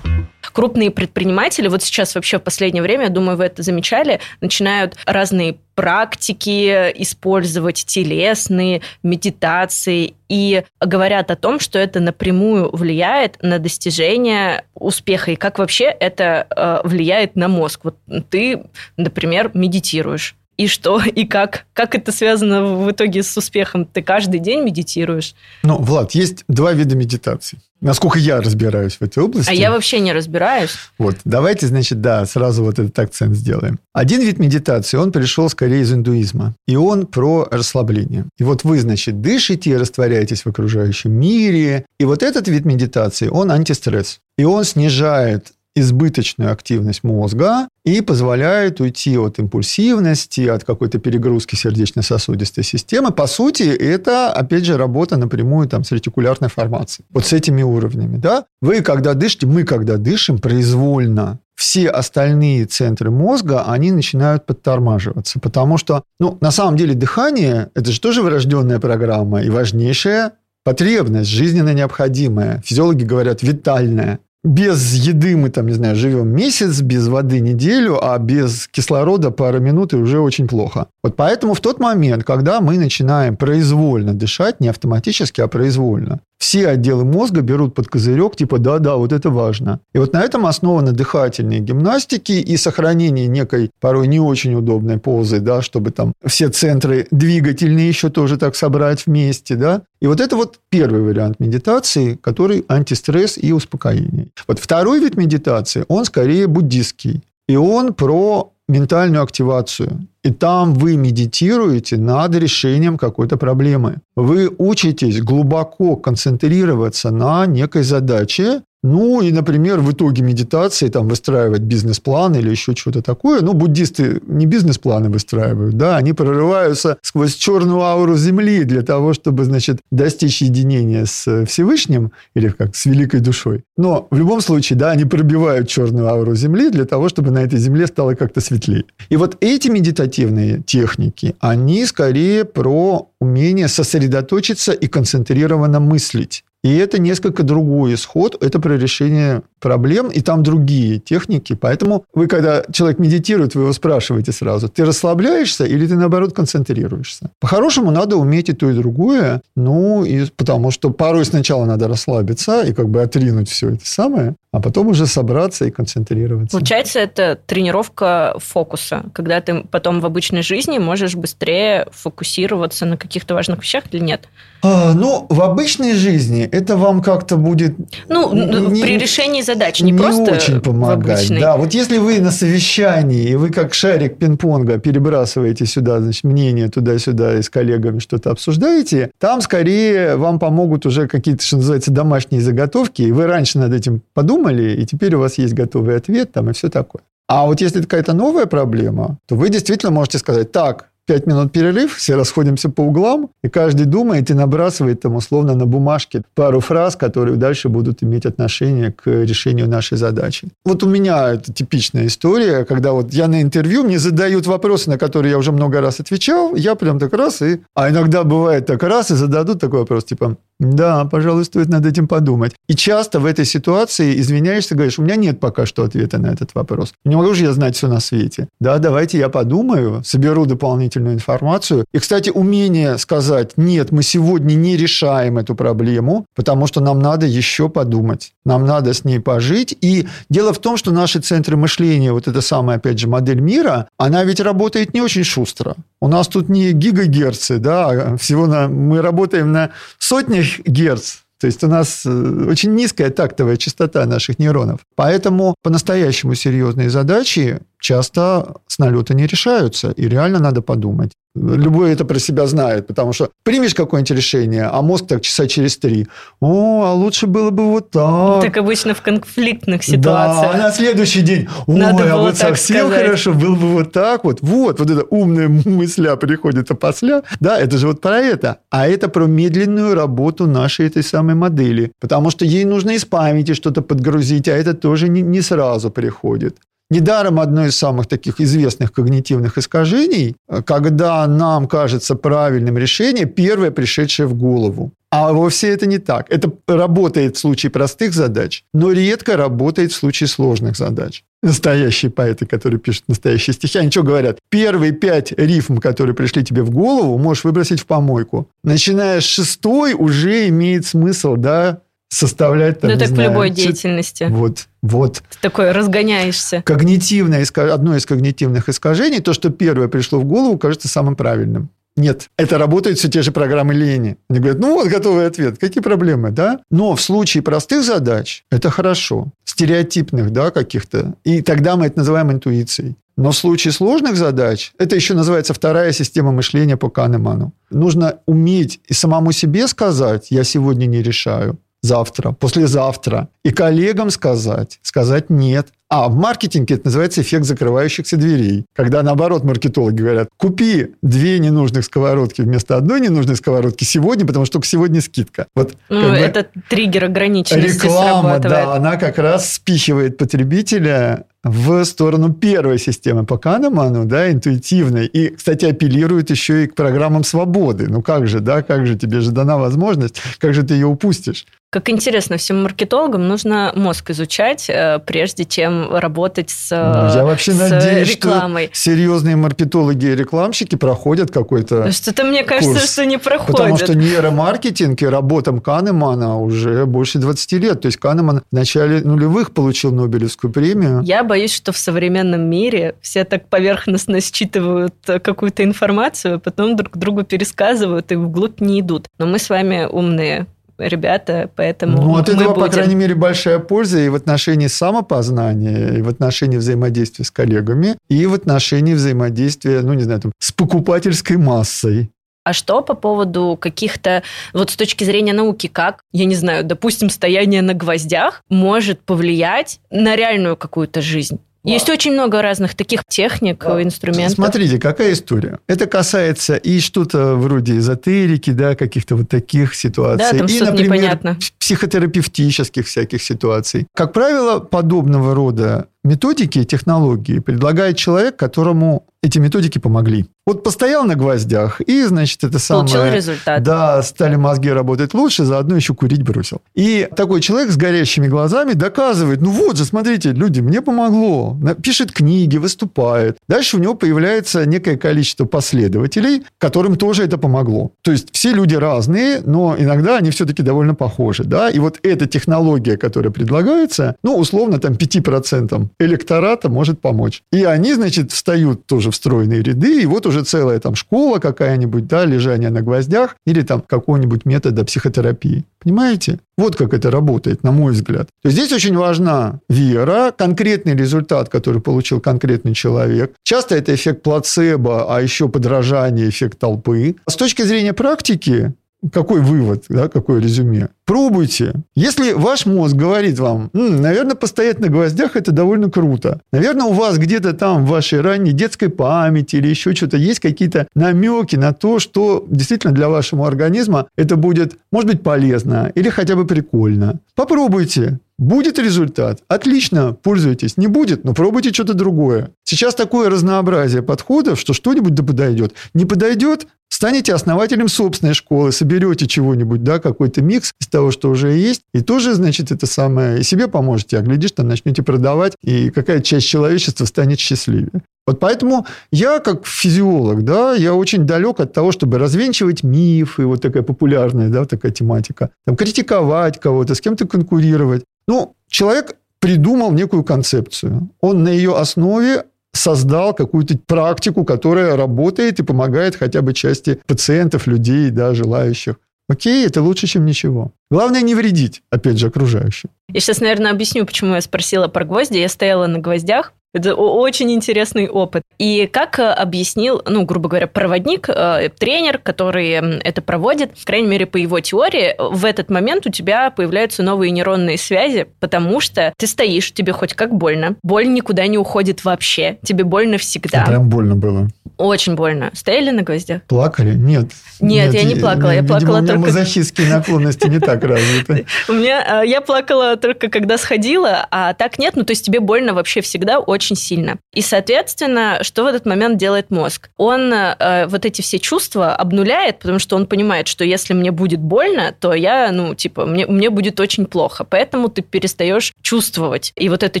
Крупные предприниматели, вот сейчас вообще в последнее время, я думаю, вы это замечали, начинают разные практики использовать, телесные, медитации, и говорят о том, что это напрямую влияет на достижение успеха, и как вообще это э, влияет на мозг. Вот ты, например, медитируешь и что, и как? Как это связано в итоге с успехом? Ты каждый день медитируешь? Ну, Влад, есть два вида медитации. Насколько я разбираюсь в этой области. А я вообще не разбираюсь. Вот, давайте, значит, да, сразу вот этот акцент сделаем. Один вид медитации, он пришел скорее из индуизма. И он про расслабление. И вот вы, значит, дышите, растворяетесь в окружающем мире. И вот этот вид медитации, он антистресс. И он снижает избыточную активность мозга и позволяет уйти от импульсивности, от какой-то перегрузки сердечно-сосудистой системы. По сути, это, опять же, работа напрямую там, с ретикулярной формацией. Вот с этими уровнями. Да? Вы, когда дышите, мы, когда дышим, произвольно все остальные центры мозга, они начинают подтормаживаться. Потому что, ну, на самом деле, дыхание – это же тоже врожденная программа и важнейшая потребность, жизненно необходимая. Физиологи говорят, витальная без еды мы там, не знаю, живем месяц, без воды неделю, а без кислорода пара минут и уже очень плохо. Вот поэтому в тот момент, когда мы начинаем произвольно дышать, не автоматически, а произвольно, все отделы мозга берут под козырек, типа, да-да, вот это важно. И вот на этом основаны дыхательные гимнастики и сохранение некой порой не очень удобной позы, да, чтобы там все центры двигательные еще тоже так собрать вместе, да. И вот это вот первый вариант медитации, который антистресс и успокоение. Вот второй вид медитации, он скорее буддистский. И он про ментальную активацию. И там вы медитируете над решением какой-то проблемы. Вы учитесь глубоко концентрироваться на некой задаче, ну, и, например, в итоге медитации там выстраивать бизнес-план или еще что-то такое. Ну, буддисты не бизнес-планы выстраивают, да, они прорываются сквозь черную ауру Земли для того, чтобы, значит, достичь единения с Всевышним или как с великой душой. Но в любом случае, да, они пробивают черную ауру Земли для того, чтобы на этой Земле стало как-то светлее. И вот эти медитативные техники, они скорее про умение сосредоточиться и концентрированно мыслить. И это несколько другой исход. Это про решение проблем, и там другие техники. Поэтому вы, когда человек медитирует, вы его спрашиваете сразу, ты расслабляешься или ты, наоборот, концентрируешься? По-хорошему, надо уметь и то, и другое. Ну, и потому что порой сначала надо расслабиться и как бы отринуть все это самое, а потом уже собраться и концентрироваться. Получается, это тренировка фокуса, когда ты потом в обычной жизни можешь быстрее фокусироваться на каких-то важных вещах или нет? А, ну, в обычной жизни это вам как-то будет... Ну, не, при решении задач, не, не просто очень помогать. Да, вот если вы на совещании, и вы как шарик пинг-понга перебрасываете сюда, значит, мнение туда-сюда и с коллегами что-то обсуждаете, там скорее вам помогут уже какие-то, что называется, домашние заготовки, и вы раньше над этим подумали, и теперь у вас есть готовый ответ там и все такое. А вот если это какая-то новая проблема, то вы действительно можете сказать, так, Пять минут перерыв, все расходимся по углам, и каждый думает и набрасывает там условно на бумажке пару фраз, которые дальше будут иметь отношение к решению нашей задачи. Вот у меня это типичная история, когда вот я на интервью, мне задают вопросы, на которые я уже много раз отвечал, я прям так раз и... А иногда бывает так раз и зададут такой вопрос, типа, да, пожалуй, стоит над этим подумать. И часто в этой ситуации извиняешься, говоришь, у меня нет пока что ответа на этот вопрос. Не могу же я знать все на свете. Да, давайте я подумаю, соберу дополнительную информацию. И, кстати, умение сказать, нет, мы сегодня не решаем эту проблему, потому что нам надо еще подумать. Нам надо с ней пожить. И дело в том, что наши центры мышления, вот эта самая, опять же, модель мира, она ведь работает не очень шустро. У нас тут не гигагерцы, да, а всего на, мы работаем на сотнях герц, то есть у нас э, очень низкая тактовая частота наших нейронов. Поэтому по-настоящему серьезные задачи часто с налета не решаются. И реально надо подумать. Любой это про себя знает, потому что примешь какое-нибудь решение, а мозг так часа через три. О, а лучше было бы вот так. Так обычно в конфликтных ситуациях. Да, а на следующий день. Ой, Надо а вот совсем сказать. хорошо, было бы вот так вот. Вот, вот эта умная мысля приходит опосля. Да, это же вот про это. А это про медленную работу нашей этой самой модели. Потому что ей нужно из памяти что-то подгрузить, а это тоже не, не сразу приходит. Недаром одно из самых таких известных когнитивных искажений, когда нам кажется правильным решение, первое пришедшее в голову. А вовсе это не так. Это работает в случае простых задач, но редко работает в случае сложных задач. Настоящие поэты, которые пишут настоящие стихи, они что говорят? Первые пять рифм, которые пришли тебе в голову, можешь выбросить в помойку. Начиная с шестой уже имеет смысл, да, составлять там, Ну, не так в знаю, любой чё- деятельности. Вот, вот. Ты такой разгоняешься. Когнитивное, одно из когнитивных искажений, то, что первое пришло в голову, кажется самым правильным. Нет, это работают все те же программы лени. Они говорят, ну вот готовый ответ, какие проблемы, да? Но в случае простых задач это хорошо, стереотипных, да, каких-то. И тогда мы это называем интуицией. Но в случае сложных задач, это еще называется вторая система мышления по Канеману. Нужно уметь и самому себе сказать, я сегодня не решаю, завтра, послезавтра. И коллегам сказать, сказать нет. А в маркетинге это называется эффект закрывающихся дверей. Когда, наоборот, маркетологи говорят, купи две ненужных сковородки вместо одной ненужной сковородки сегодня, потому что только сегодня скидка. Вот Ну, как бы это триггер ограниченности реклама, да, она как раз спихивает потребителя в сторону первой системы по Канеману, да, интуитивной. И, кстати, апеллирует еще и к программам свободы. Ну как же, да, как же, тебе же дана возможность, как же ты ее упустишь? Как интересно, всем маркетологам нужно мозг изучать, э, прежде чем работать с, Ну, Я вообще с надеюсь, рекламой. что серьезные маркетологи и рекламщики проходят какой-то... Что-то мне кажется, курс. что не проходит. Потому что нейромаркетинг и работам Канемана уже больше 20 лет. То есть Канеман в начале нулевых получил Нобелевскую премию. Я боюсь, что в современном мире все так поверхностно считывают э, какую-то информацию, а потом друг другу пересказывают и вглубь не идут. Но мы с вами умные ребята, поэтому Ну, от этого, по будем. крайней мере, большая польза и в отношении самопознания, и в отношении взаимодействия с коллегами, и в отношении взаимодействия, ну, не знаю, там, с покупательской массой. А что по поводу каких-то, вот с точки зрения науки, как, я не знаю, допустим, стояние на гвоздях может повлиять на реальную какую-то жизнь? Есть очень много разных таких техник, инструментов. Смотрите, какая история. Это касается и что-то вроде эзотерики, да, каких-то вот таких ситуаций. Да, там и, например, непонятно. психотерапевтических всяких ситуаций. Как правило, подобного рода методики и технологии предлагает человек, которому эти методики помогли. Вот постоял на гвоздях, и, значит, это самое... Получил результат. Да, стали мозги работать лучше, заодно еще курить бросил. И такой человек с горящими глазами доказывает, ну вот же, смотрите, люди, мне помогло. Пишет книги, выступает. Дальше у него появляется некое количество последователей, которым тоже это помогло. То есть все люди разные, но иногда они все-таки довольно похожи. Да? И вот эта технология, которая предлагается, ну, условно, там 5% электората может помочь. И они, значит, встают тоже в стройные ряды, и вот уже целая там школа какая-нибудь, да, лежание на гвоздях, или там какого-нибудь метода психотерапии. Понимаете? Вот как это работает, на мой взгляд. То есть здесь очень важна вера, конкретный результат, который получил конкретный человек. Часто это эффект плацебо, а еще подражание, эффект толпы. С точки зрения практики, какой вывод, да, какое резюме? Пробуйте. Если ваш мозг говорит вам, «М, наверное, постоять на гвоздях – это довольно круто. Наверное, у вас где-то там в вашей ранней детской памяти или еще что-то есть какие-то намеки на то, что действительно для вашего организма это будет, может быть, полезно или хотя бы прикольно. Попробуйте. Будет результат? Отлично, пользуйтесь. Не будет, но пробуйте что-то другое. Сейчас такое разнообразие подходов, что что-нибудь да подойдет. Не подойдет, станете основателем собственной школы, соберете чего-нибудь, да, какой-то микс из того, что уже есть, и тоже, значит, это самое, и себе поможете, а глядишь, там начнете продавать, и какая часть человечества станет счастливее. Вот поэтому я, как физиолог, да, я очень далек от того, чтобы развенчивать мифы, вот такая популярная, да, такая тематика, там, критиковать кого-то, с кем-то конкурировать. Ну, человек придумал некую концепцию. Он на ее основе создал какую-то практику, которая работает и помогает хотя бы части пациентов, людей, да, желающих. Окей, это лучше, чем ничего. Главное не вредить, опять же, окружающим. Я сейчас, наверное, объясню, почему я спросила про гвозди. Я стояла на гвоздях, это очень интересный опыт. И как э, объяснил, ну, грубо говоря, проводник, э, тренер, который это проводит, по крайней мере, по его теории, в этот момент у тебя появляются новые нейронные связи, потому что ты стоишь, тебе хоть как больно, боль никуда не уходит вообще, тебе больно всегда. Прям больно было. Очень больно. Стояли на гвоздях? Плакали? Нет. Нет, я не плакала. Я плакала у меня только... мазохистские наклонности не так развиты. У меня... Э, я плакала только когда сходила, а так нет. Ну, то есть тебе больно вообще всегда очень сильно. И, соответственно, что в этот момент делает мозг? Он э, вот эти все чувства обнуляет, потому что он понимает, что если мне будет больно, то я, ну, типа, мне, мне будет очень плохо. Поэтому ты перестаешь чувствовать. И вот эта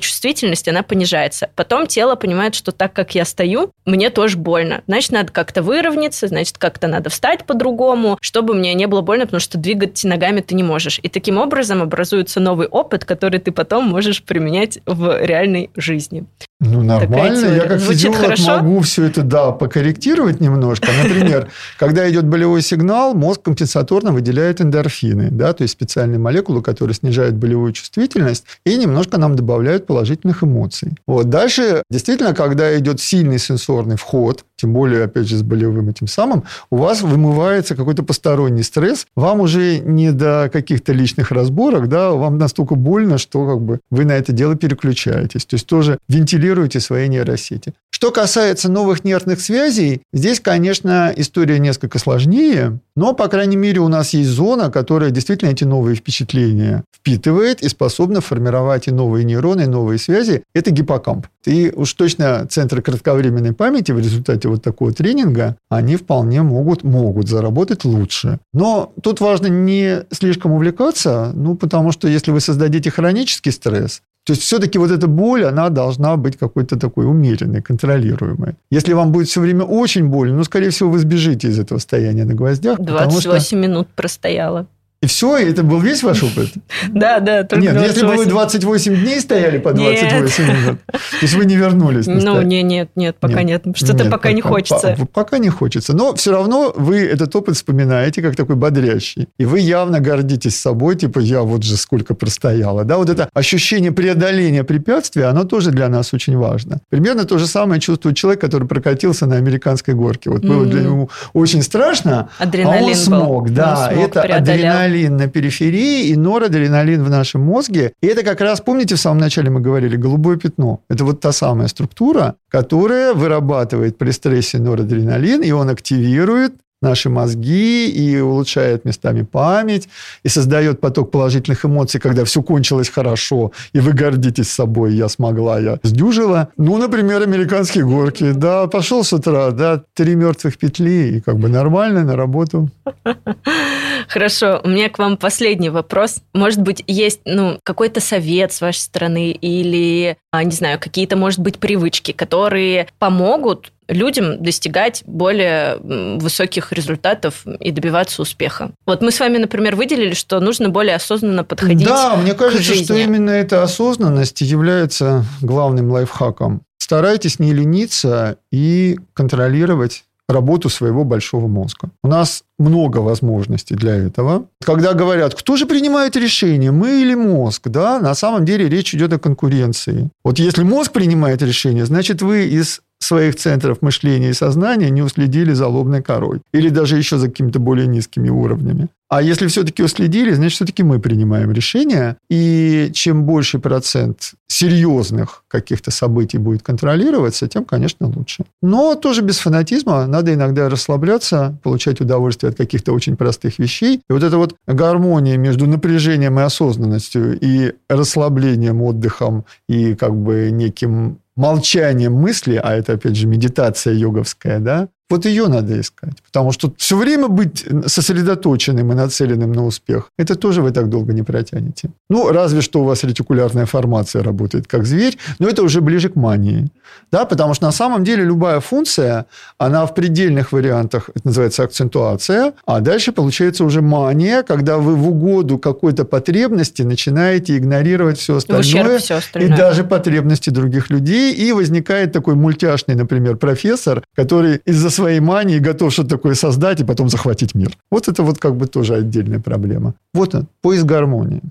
чувствительность, она понижается. Потом тело понимает, что так как я стою, мне тоже больно. Значит, надо как-то выровняться, значит, как-то надо встать по-другому, чтобы мне не было больно, потому что двигать ногами ты не можешь. И таким образом образуется новый опыт, который ты потом можешь применять в реальной жизни. Ну, нормально. Я как Звучит физиолог хорошо? могу все это, да, покорректировать немножко. Например, когда идет болевой сигнал, мозг компенсаторно выделяет эндорфины, да, то есть специальные молекулы, которые снижают болевую чувствительность и немножко нам добавляют положительных эмоций. Вот. Дальше, действительно, когда идет сильный сенсорный вход, тем более, опять же, с болевым этим самым, у вас вымывается какой-то посторонний стресс, вам уже не до каких-то личных разборок, да, вам настолько больно, что как бы вы на это дело переключаетесь. То есть тоже вентилируете свои нейросети. Что касается новых нервных связей, здесь, конечно, история несколько сложнее, но, по крайней мере, у нас есть зона, которая действительно эти новые впечатления впитывает и способна формировать и новые нейроны, и новые связи. Это гиппокамп. И уж точно центры кратковременной памяти в результате вот такого тренинга, они вполне могут, могут заработать лучше. Но тут важно не слишком увлекаться, ну, потому что если вы создадите хронический стресс, то есть все-таки вот эта боль, она должна быть какой-то такой умеренной, контролируемой. Если вам будет все время очень больно, ну, скорее всего, вы сбежите из этого состояния на гвоздях. 28 что... минут простояла. И все, это был весь ваш опыт? Да, да, только Нет, 28. если бы вы 28 дней стояли по 28 нет. минут, то есть вы не вернулись. Ну, не, нет, нет, пока нет. нет. Что-то пока, не хочется. Пока не хочется. Но все равно вы этот опыт вспоминаете как такой бодрящий. И вы явно гордитесь собой, типа, я вот же сколько простояла. Да, вот это ощущение преодоления препятствия, оно тоже для нас очень важно. Примерно то же самое чувствует человек, который прокатился на американской горке. Вот было для него очень страшно, а он смог. Да, это адреналин адреналин на периферии и норадреналин в нашем мозге. И это как раз, помните, в самом начале мы говорили, голубое пятно. Это вот та самая структура, которая вырабатывает при стрессе норадреналин, и он активирует наши мозги и улучшает местами память, и создает поток положительных эмоций, когда все кончилось хорошо, и вы гордитесь собой, я смогла, я сдюжила. Ну, например, американские горки, да, пошел с утра, да, три мертвых петли, и как бы нормально на работу. Хорошо, у меня к вам последний вопрос. Может быть, есть ну, какой-то совет с вашей стороны или, а, не знаю, какие-то, может быть, привычки, которые помогут людям достигать более высоких результатов и добиваться успеха. Вот мы с вами, например, выделили, что нужно более осознанно подходить Да, мне кажется, что именно эта осознанность является главным лайфхаком. Старайтесь не лениться и контролировать работу своего большого мозга. У нас много возможностей для этого. Когда говорят, кто же принимает решение, мы или мозг, да, на самом деле речь идет о конкуренции. Вот если мозг принимает решение, значит, вы из своих центров мышления и сознания не уследили за лобной корой. Или даже еще за какими-то более низкими уровнями. А если все-таки уследили, значит, все-таки мы принимаем решения. И чем больше процент серьезных каких-то событий будет контролироваться, тем, конечно, лучше. Но тоже без фанатизма. Надо иногда расслабляться, получать удовольствие от каких-то очень простых вещей. И вот эта вот гармония между напряжением и осознанностью, и расслаблением, отдыхом, и как бы неким молчанием мысли, а это, опять же, медитация йоговская, да, вот ее надо искать. Потому что все время быть сосредоточенным и нацеленным на успех, это тоже вы так долго не протянете. Ну, разве что у вас ретикулярная формация работает как зверь, но это уже ближе к мании. Да, потому что на самом деле любая функция, она в предельных вариантах, это называется акцентуация, а дальше получается уже мания, когда вы в угоду какой-то потребности начинаете игнорировать все остальное, все остальное. и даже потребности других людей, и возникает такой мультяшный, например, профессор, который из-за своей мании готов что-то такое создать и потом захватить мир. Вот это вот как бы тоже отдельная проблема. Вот он, поиск гармонии.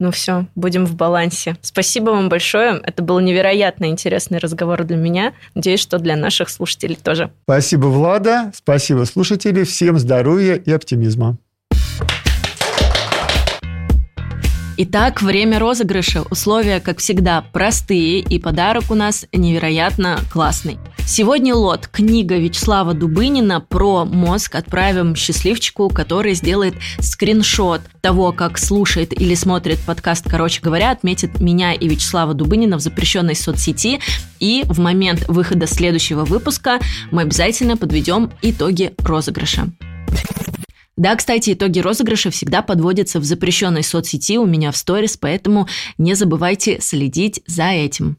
Ну все, будем в балансе. Спасибо вам большое. Это был невероятно интересный разговор для меня. Надеюсь, что для наших слушателей тоже. Спасибо, Влада. Спасибо, слушатели. Всем здоровья и оптимизма. Итак, время розыгрыша. Условия, как всегда, простые, и подарок у нас невероятно классный. Сегодня лот книга Вячеслава Дубынина про мозг отправим счастливчику, который сделает скриншот того, как слушает или смотрит подкаст, короче говоря, отметит меня и Вячеслава Дубынина в запрещенной соцсети, и в момент выхода следующего выпуска мы обязательно подведем итоги розыгрыша. Да, кстати, итоги розыгрыша всегда подводятся в запрещенной соцсети у меня в сторис, поэтому не забывайте следить за этим.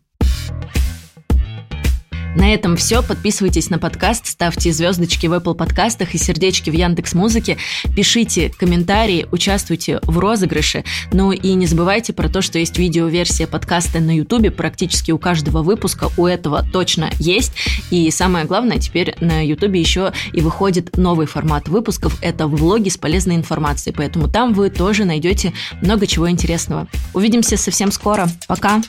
На этом все. Подписывайтесь на подкаст, ставьте звездочки в Apple подкастах и сердечки в Яндекс Музыке, пишите комментарии, участвуйте в розыгрыше. Ну и не забывайте про то, что есть видеоверсия подкаста на YouTube. Практически у каждого выпуска у этого точно есть. И самое главное, теперь на YouTube еще и выходит новый формат выпусков. Это влоги с полезной информацией. Поэтому там вы тоже найдете много чего интересного. Увидимся совсем скоро. Пока!